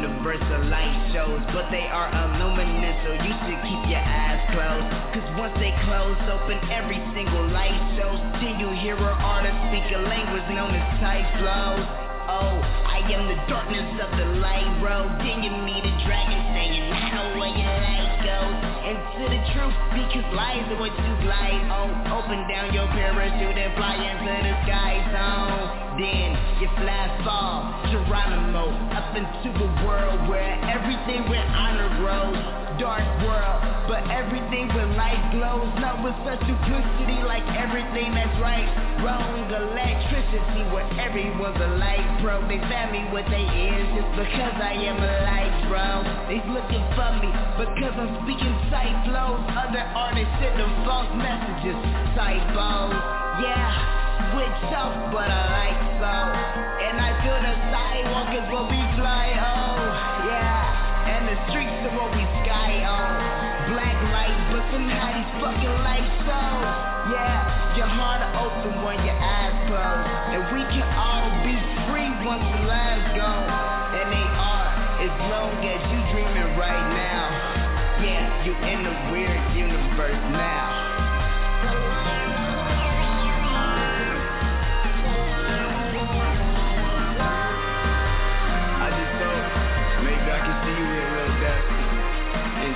Universal light shows But they are illuminous so you should keep your eyes closed. Cause once they close open every single light shows Then you hear an artist speak a language known as type flows? Oh, I am the darkness of the light road Then you meet a dragon saying I know where your light goes Into the truth because lies are what you glide on oh, Open down your parachute and fly into the sky zone. Then you fly fall Geronimo up into a world where everything with honor grows Dark world, but everything with light glows. Not with such duplicity like everything that's right Wrong. Electricity where everyone's a light pro They found me with they ears just because I am a light bro. They looking for me because I'm speaking sight flows Other artists send them false messages, typos Yeah switch off, but I like so. And I feel the sidewalk is where we fly, oh, yeah. And the streets are where we sky on. Black light, but somehow these fucking lights so, yeah. Your heart open when your eyes close. And we can all be free once the lives go. And they are, as long as you dreaming right now. You in the weird universe now. I just thought maybe I could see you here real fast. In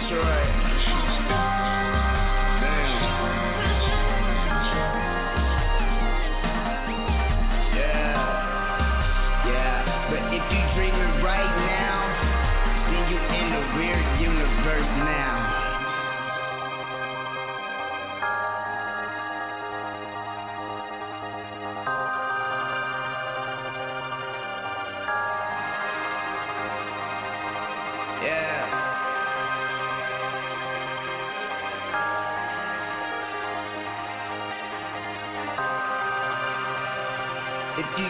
If you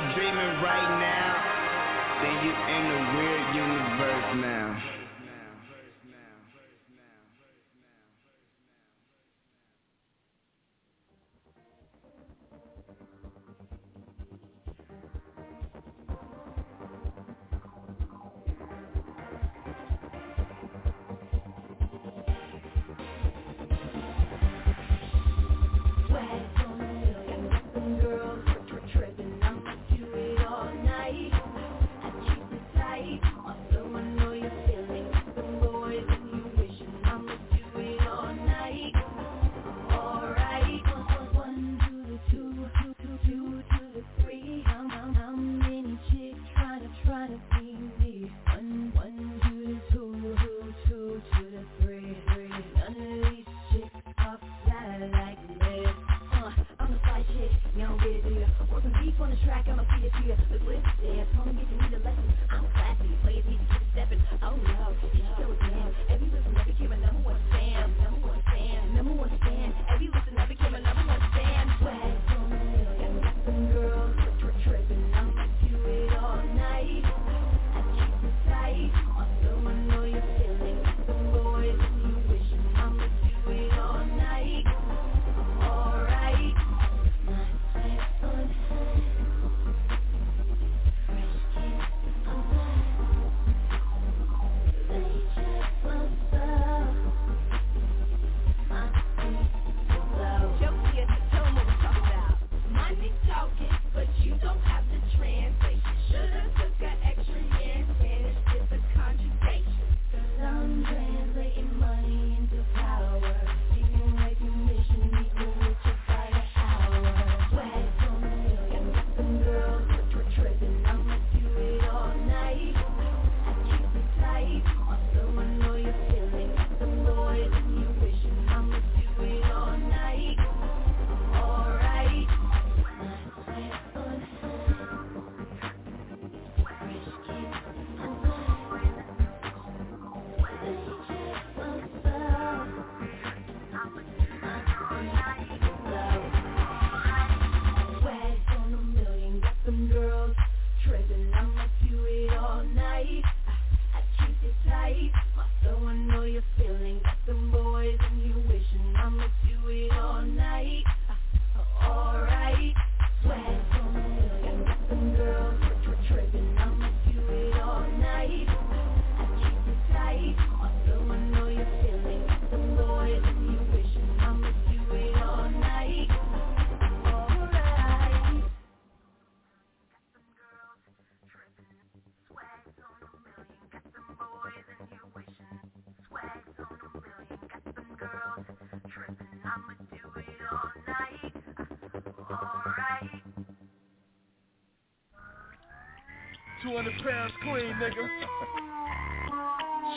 200 pounds clean, nigga.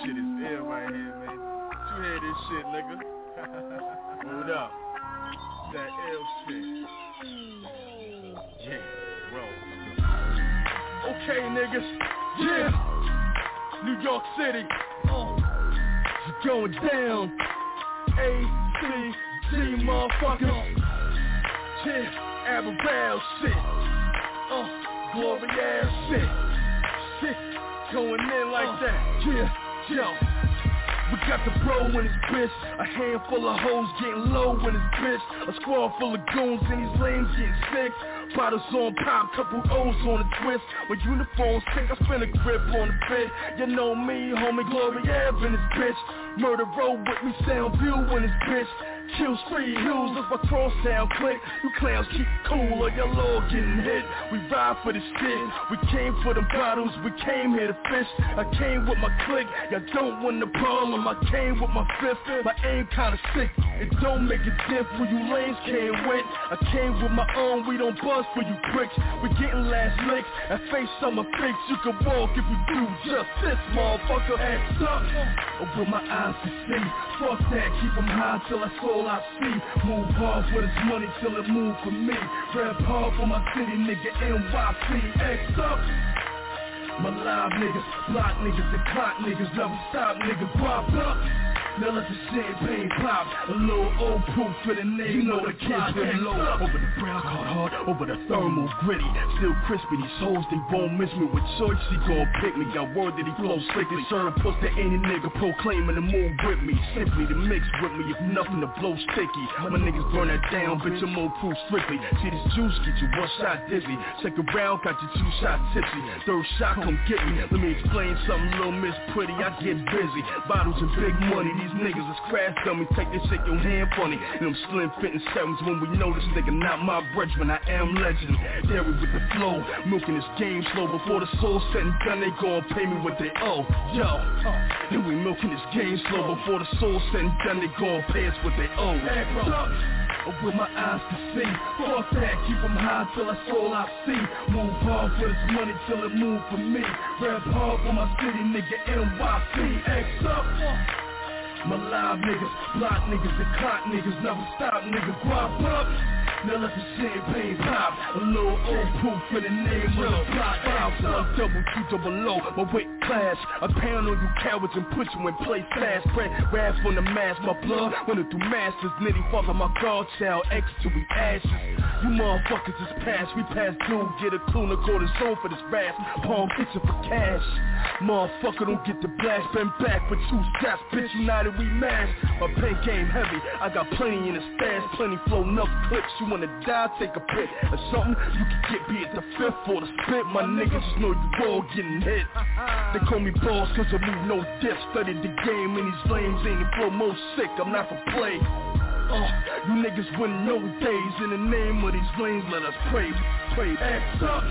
shit is ill right here, man. You hear this shit, nigga? Hold up. That ill shit. Yeah, roll. Okay, niggas. Yeah. New York City. Uh, it's going down. A, C, G, motherfuckers. Yeah, Aberrell shit. Uh, glory ass shit. Shit going in like that. Yeah, yo. We got the bro in his bitch. A handful of hoes getting low in his bitch. A squad full of goons and these lanes getting sick. Bottles on pop, couple O's on the twist. When uniforms sick, I spin a grip on the fit You know me, homie, Glory Ave in this bitch. Murder road with me, sound view in this bitch. Kill street hills, that's my cross sound click You clowns keep cool or your lord getting hit. We ride for the shit, we came for the bottles. We came here to fish, I came with my clique. Y'all don't want the problem, I came with my fifth My aim kinda sick, it don't make a diff When you lanes can't win I came with my own, we don't buzz for you pricks. We getting last licks, and face summer fix. You can walk if you do just this, motherfucker. Ass up, with my eyes to see. Fuck that, keep them high till I soul I see. Move hard for this money till it move for me Rap hard for my city, nigga, NYC up my live niggas, block niggas, and clock niggas, never stop, nigga, pop up. Now let the champagne pop, a little old proof for the name. You know the kids been low over the brown card hard, over the thermal gritty. Still crispy, these hoes they won't miss me with choice. She gon' pick me, got word that he flow slickly. Serve puss to any nigga proclaiming the move with me. Simply to mix with me, if nothing to blow sticky. My niggas burn that down, bitch, I'm more proof strictly. See this juice get you one shot dizzy. Second round got you two shot tipsy. Third shot come get me. Let me explain something, little miss pretty. I get busy. Bottles and big money, these niggas is crash dummies. Take this shit your hand funny. Them slim fitting sevens when we know this nigga not my brethren. I am legend. Dairy with the flow, milking this game slow. Before the soul set and done, they gon' pay me what they owe. Yo, uh, and we milking this game slow. Before the soul set and done, they gon' pay us what they owe. Uh, with my eyes to see Fuck that, keep them high till that's all I see Move hard for this money till it move for me Rap hard for my city, nigga, NYC X up my live niggas, block niggas, and clock niggas Never stop, niggas, guap up Now let the champagne pop. A little old proof for the name of the block. One, double, two, double low My weight class A pound on you cowards and put you in place fast. Spread wrath on the mask My blood running through masters. Nitty on my guard child X till we ashes. You motherfuckers is past. We past due. Get a clue, to zone for this rap Palm kitchen for cash. Motherfucker don't get the blast. Been back with two shots Bitch united we mash. My pen game heavy. I got plenty in the stash. Plenty flow enough clips. You wanna die? Take a pic Or something. You can get Be at the fifth or the spit. My niggas just know you all getting hit. They call me boss cause I move no dip Studied the game and these lanes. Ain't flow most sick. I'm not for play uh, you niggas wouldn't days In the name of these lanes let us pray Pray X up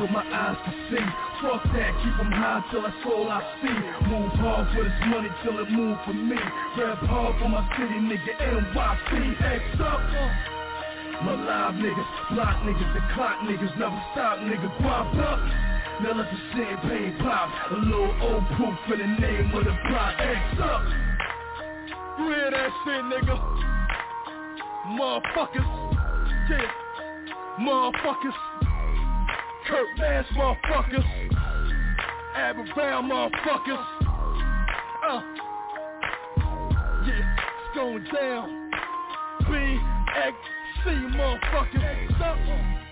with my eyes to see. Fuck that, keep them high till that's all I see. Move hard for this money till it move for me. Rap hard for my city, nigga, NYC X up. My live niggas, block niggas, the clock niggas Never stop, nigga, guap up. Now let the champagne pop. A little old proof for the name of the block. X up. Hear that shit, nigga? Motherfuckers. Yeah. Motherfuckers. Kurt Mass motherfuckers. Aberrell motherfuckers. Uh. Yeah, it's going down. B X C motherfuckers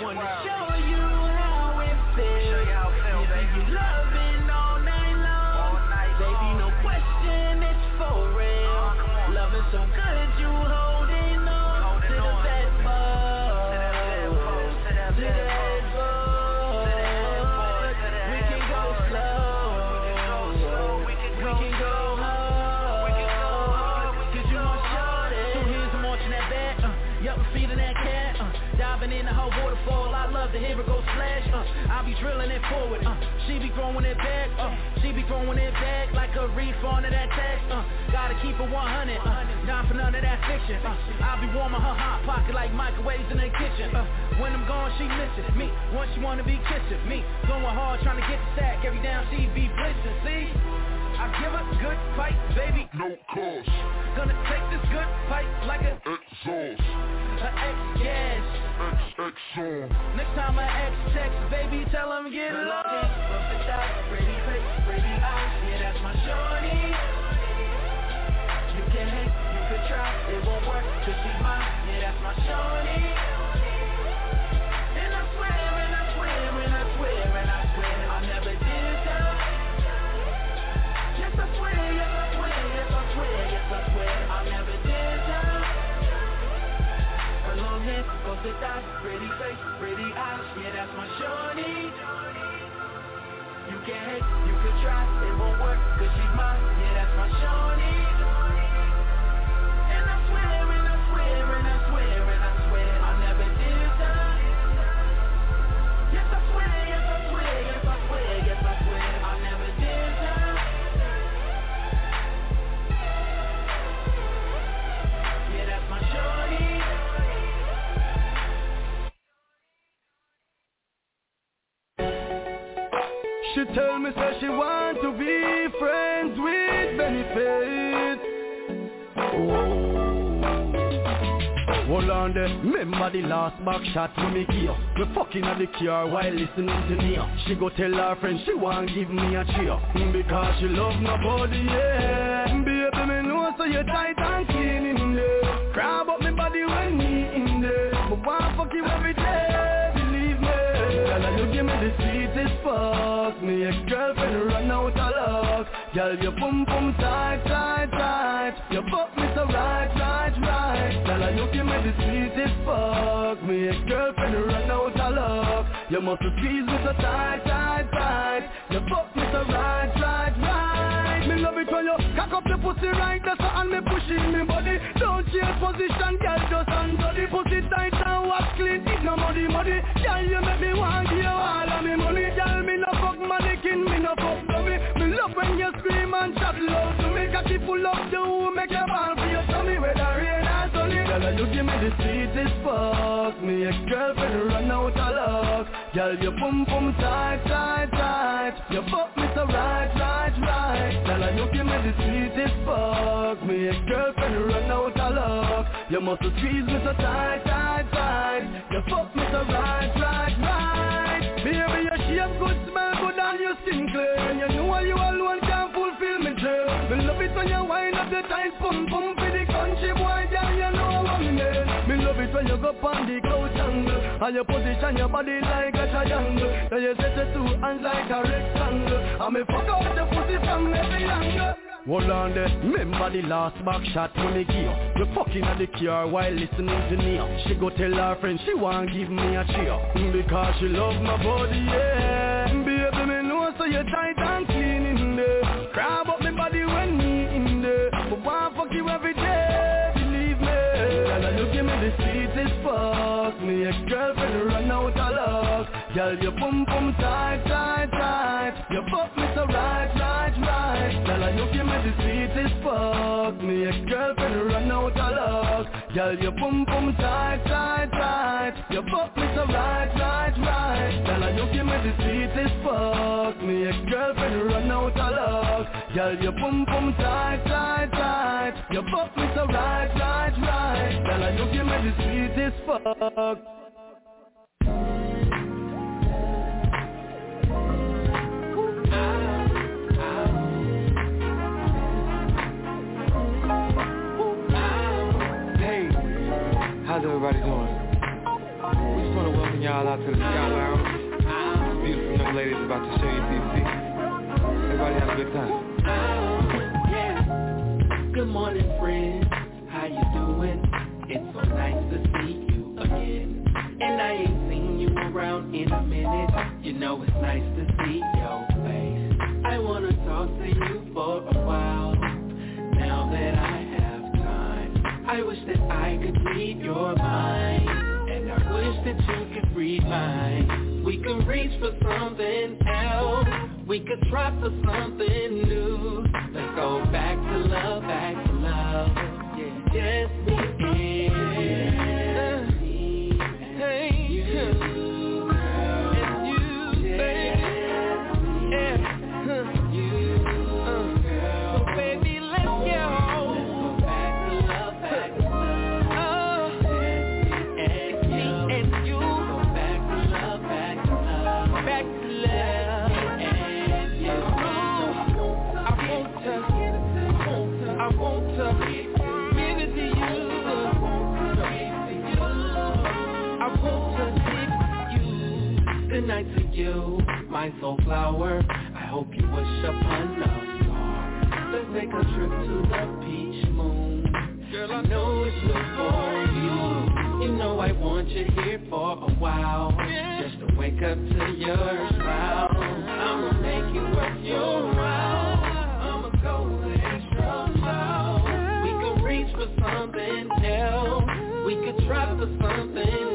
我的妈呀 good thighs, pretty face, pretty eyes. Yeah, that's my shorty. You can hate, you can try, it won't work, cause she's mine. Yeah, that's my shorty. tell me say she want to be friends with benefit. Whoa. Oh. Hold on there, remember the last back shot to me gear Me fucking at the car while listening to me. She go tell her friend she want give me a cheer. Because she love nobody, yeah. Baby, me know so you tight and clean in there Grab up me fuck Me ex-girlfriend run out of luck. Girl, your boom boom tight, tight, tight. You fuck me so right, right, right. Girl, I know you made the sweetest fuck Me ex-girlfriend run out of luck. You must squeeze me so tight, tight, tight. You fuck me so right, right, right. Me love it when you cock up your pussy right That's all me pushing me body. Don't change position, girl, just you give me the sweetest fuck. Me ex-girlfriend run out of luck. Girl, you boom boom tight, tight, tight. You fuck me so right, right, right. Girl, you give me the sweetest fuck. Me ex-girlfriend run out of luck. You must squeeze me so tight, tight, tight. You fuck me so right, right, right. Baby, your shape good, smell good and your skin clear And you know you alone can't fulfill me dream. Me love it when you wind up the tight pum pum For when you go on the couch angle And you position your body like a triangle. Then you set your two hands like a rectangle. And me fuck out the pussy from every angle. Hold on there, remember the last back shot when me give You. Fucking at the car while listening to me. She go tell her friend she want give me a cheer. Because she love my body, yeah. Baby, me know so you tight and clean in there. Grab up me body when me in there. But want fuck you every day, Me the sweetest fuck Me ex-girlfriend run out of luck. Girl, you boom boom tight, tight, tight. You fuck me so right, right, right. Girl, you give me the sweetest fuck Me ex-girlfriend run out of luck Girl, you boom boom tight, tight, tight. You fuck me so right, right, right. Girl, you give me the sweetest fuck Me. Ex-girlfriend run out of luck. Girl, you boom boom tight, tight, tight. You fuck me so right, right, right. Girl, you give me the sweetest fuck how's everybody doing? We just want to welcome y'all out to the Sky Lounge. Beautiful young ladies about to show you CC. Everybody have a good time. Good morning, friends. How you doing? It's so nice to see you again. And I ain't seen you around in a minute. You know it's nice to see your face. I wanna talk to you for a while. Now that I have I wish that I could read your mind. And I wish that you could read mine. We could reach for something else. We could try for something new. Let's go back to love, back to love. Yeah, just me to, I want to it to you. I want to give you night to you, my soul flower. I hope you wish upon a star. Let's take a trip to the peach moon. Girl, I know it's good for you. You know I want you here for a while. Just to wake up to your smile. I'ma make you worth your while. Could try for something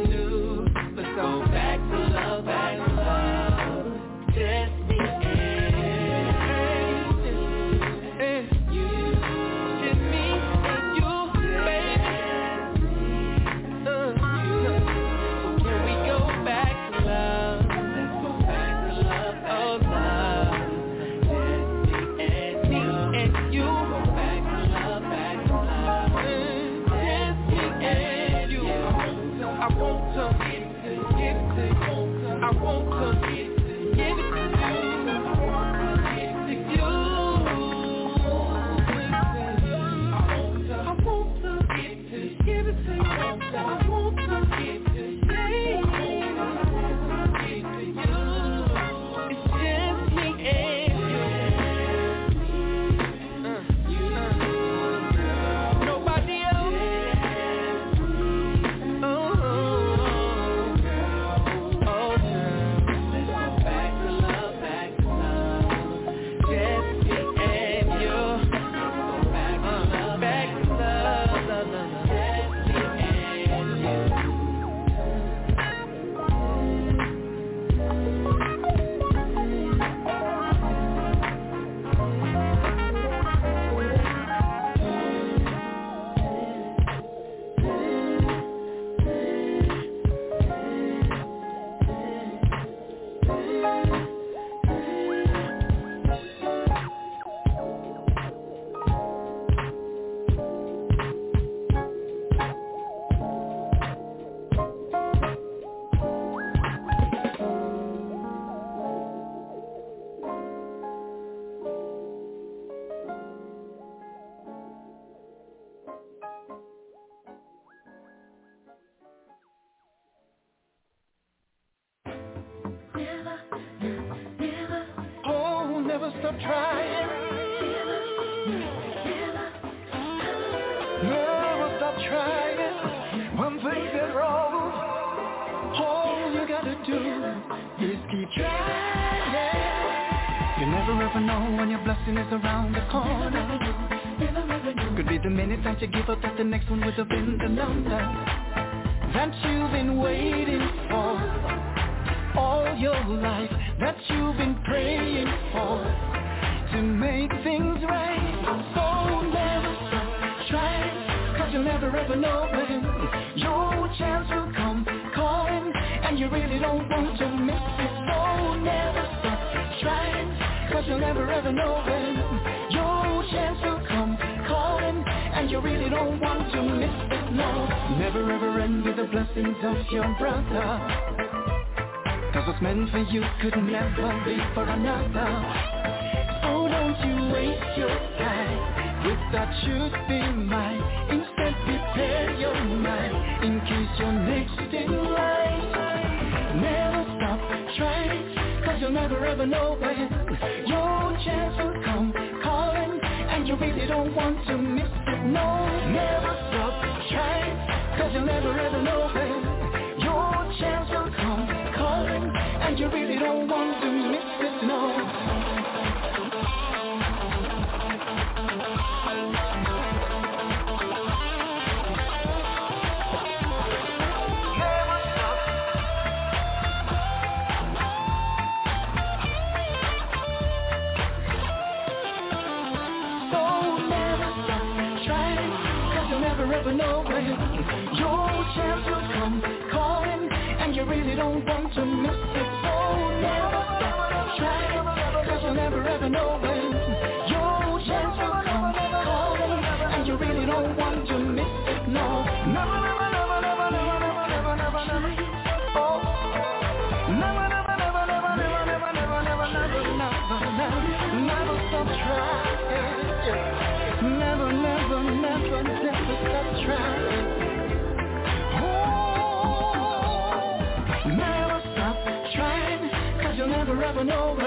and over.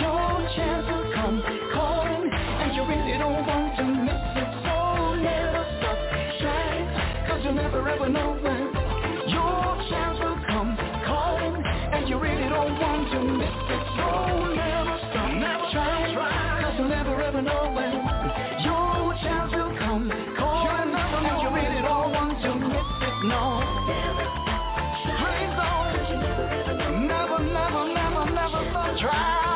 Your chance will come calling, and you really don't want to miss it. So never stop trying, cause you never ever know when. Your chance will come calling, and you really don't want to miss it. So never stop never trying, try. cause you never ever know when. try.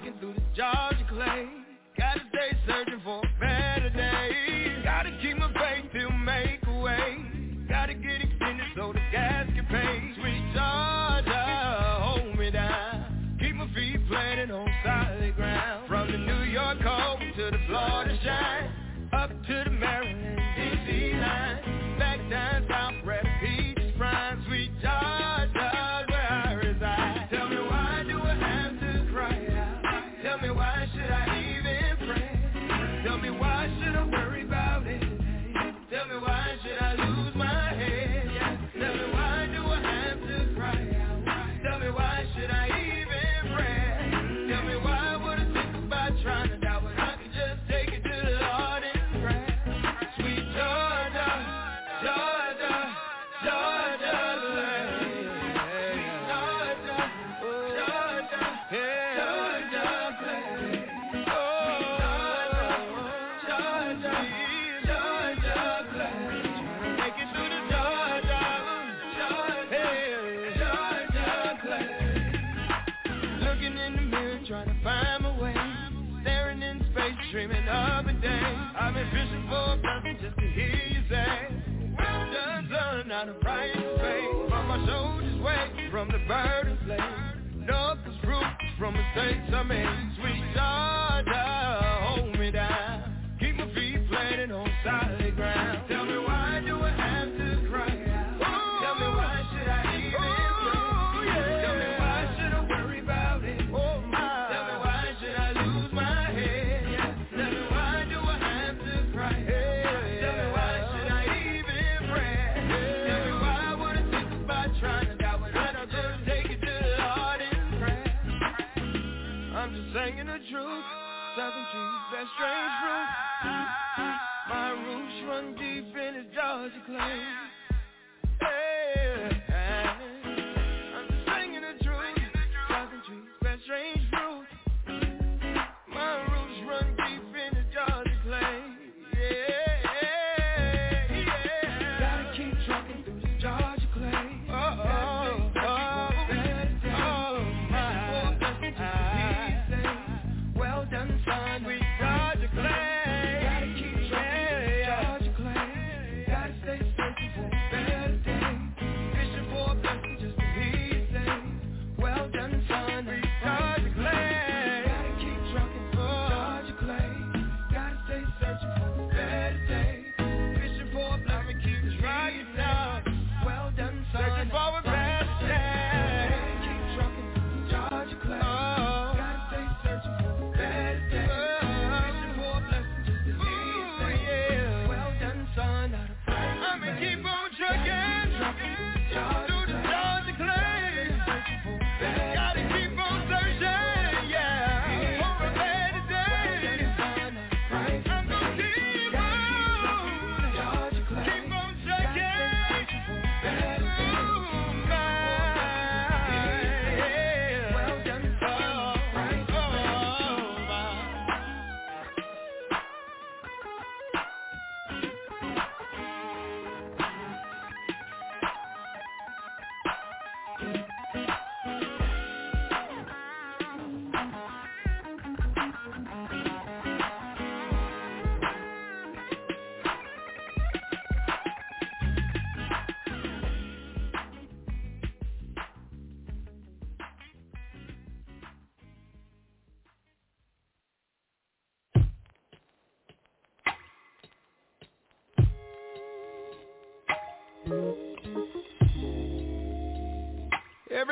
Keep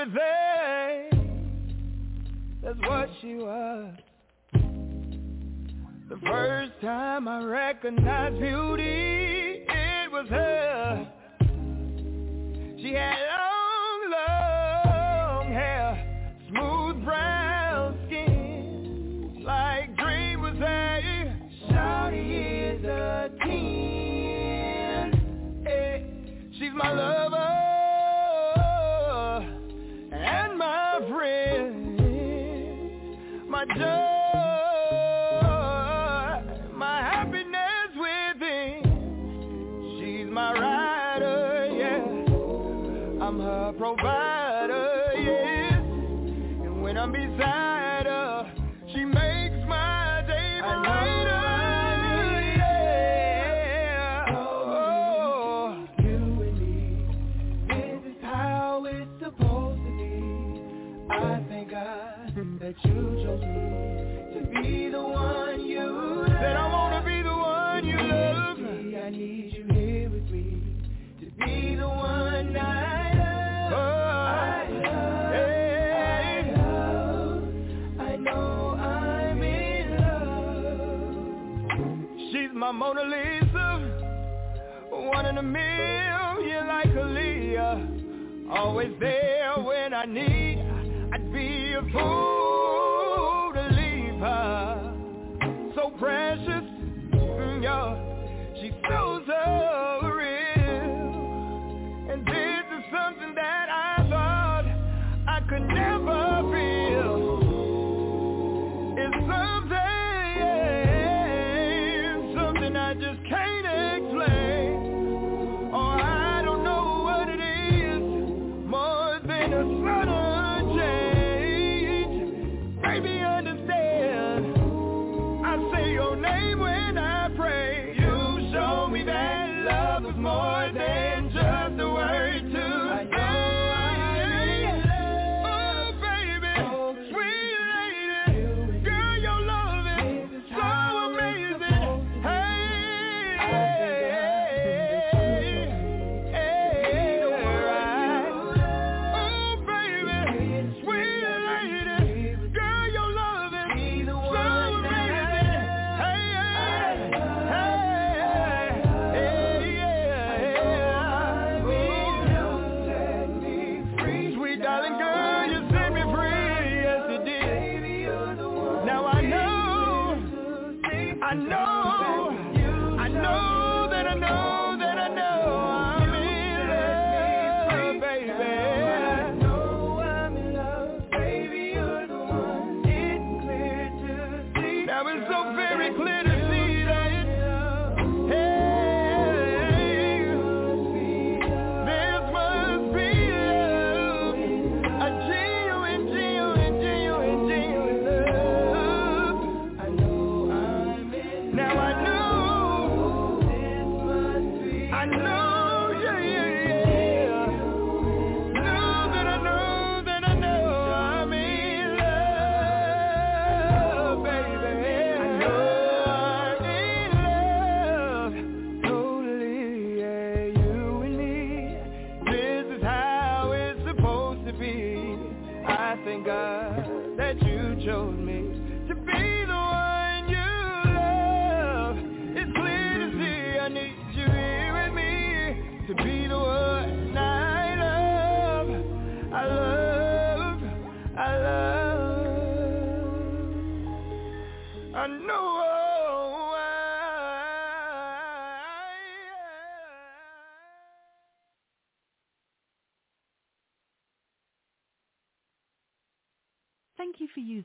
everything. That's what she was. The first time I recognized beauty, it was her. She had long, long hair, smooth brown skin, like dream was a Shawty is a teen. Hey, she's my lover. my Mona Lisa. One in a million like Aaliyah Always there when I need I'd be a fool.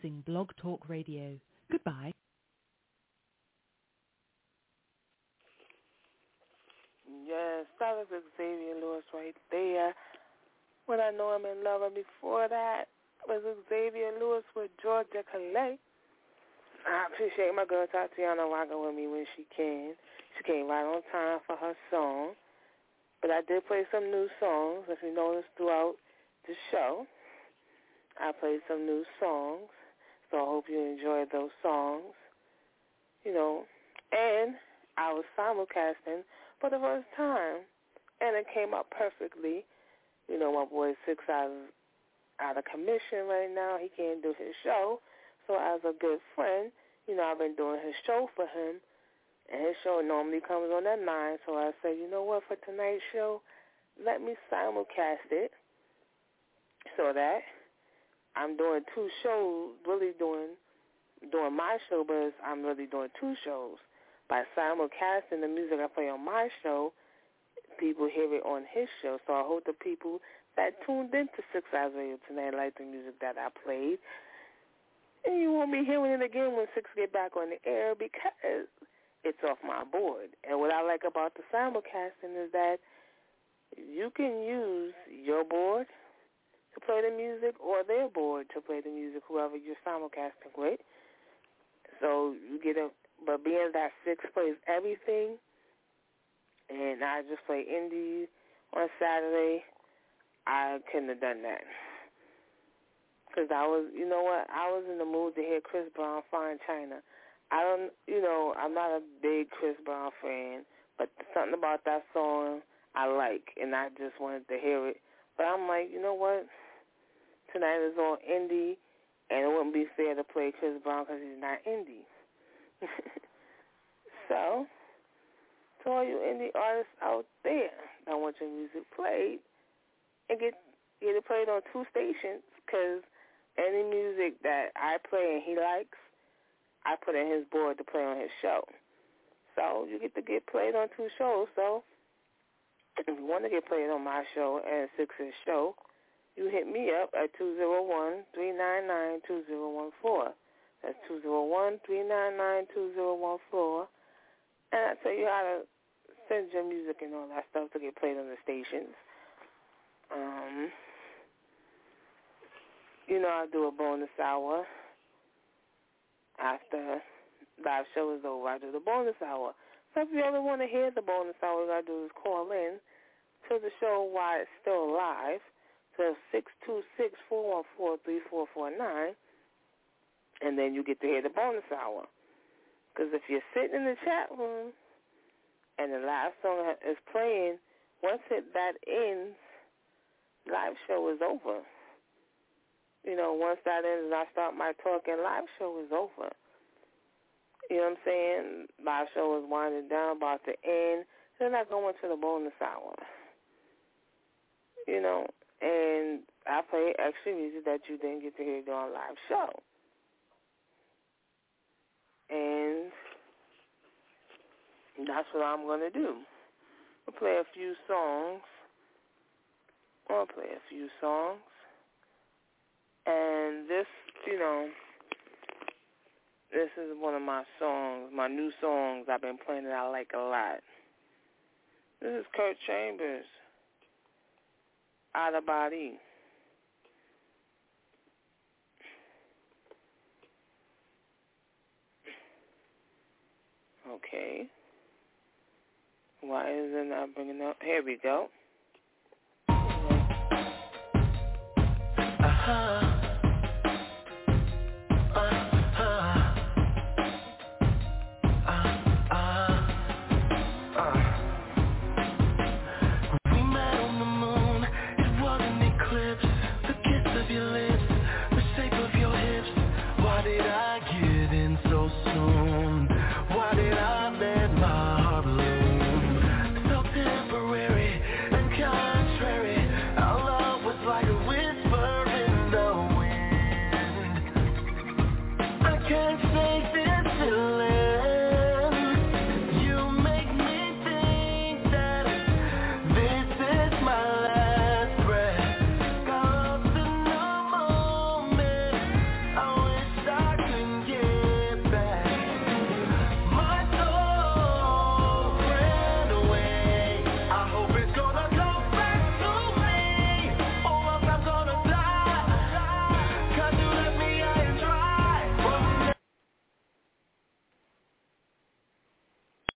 using Blog Talk Radio. Goodbye. Yes, that was Xavier Lewis right there. When I Know I'm in Love, and before that was Xavier Lewis with Georgia Calais. I appreciate my girl Tatiana rocking with me when she can. She came right on time for her song. But I did play some new songs, if you noticed throughout the show. I played some new songs. So I hope you enjoyed those songs. You know, and I was simulcasting for the first time, and it came out perfectly. You know, my boy Six out of, out of commission right now. He can't do his show. So as a good friend, you know, I've been doing his show for him. And his show normally comes on at 9, so I said, you know what, for tonight's show, let me simulcast it so that I'm doing two shows, really doing doing my show, but I'm really doing two shows. By simulcasting the music I play on my show, people hear it on his show. So I hope the people that tuned into Six Eyes Radio tonight like the music that I played. And you won't be hearing it again when Six get back on the air because it's off my board. And what I like about the simulcasting is that you can use your board to play the music or their board to play the music, whoever you're simulcasting with. So you get a, but being that Six plays everything, and I just play indie on Saturday, I couldn't have done that. Because I was, you know what, I was in the mood to hear Chris Brown, Fine China. I don't, you know, I'm not a big Chris Brown fan, but something about that song I like, and I just wanted to hear it. But I'm like, you know what? Tonight is on indie, and it wouldn't be fair to play Chris Brown because he's not indie. so, to all you indie artists out there that want your music played, and get get it played on two stations, because any music that I play and he likes, I put in his board to play on his show. So you get to get played on two shows. So if you want to get played on my show and Six's show, you hit me up at two zero one three nine nine two zero one four. That's two zero one three nine nine two zero one four. And I tell you how to send your music and all that stuff to get played on the stations. Um, you know, I do a bonus hour after live show is over. I do the bonus hour. So if you ever want to hear the bonus hour, all you gotta do is call in to the show while it's still live. So six two six four one four three four four nine, and then you get to hear the bonus hour. Because if you're sitting in the chat room and the last song is playing, once it that ends, live show is over. You know, once that ends and I start my talking, live show is over. You know what I'm saying? Live show is winding down, about to end. Then I go into the bonus hour. You know, and I play extra music that you didn't get to hear during live show. And that's what I'm to do. I'll play a few songs. I'll play a few songs. And this, you know, this is one of my songs, my new songs I've been playing that I like a lot. This is Kurt Chambers, out of body. Okay. Why is it not bringing up? Here we go. Uh-huh.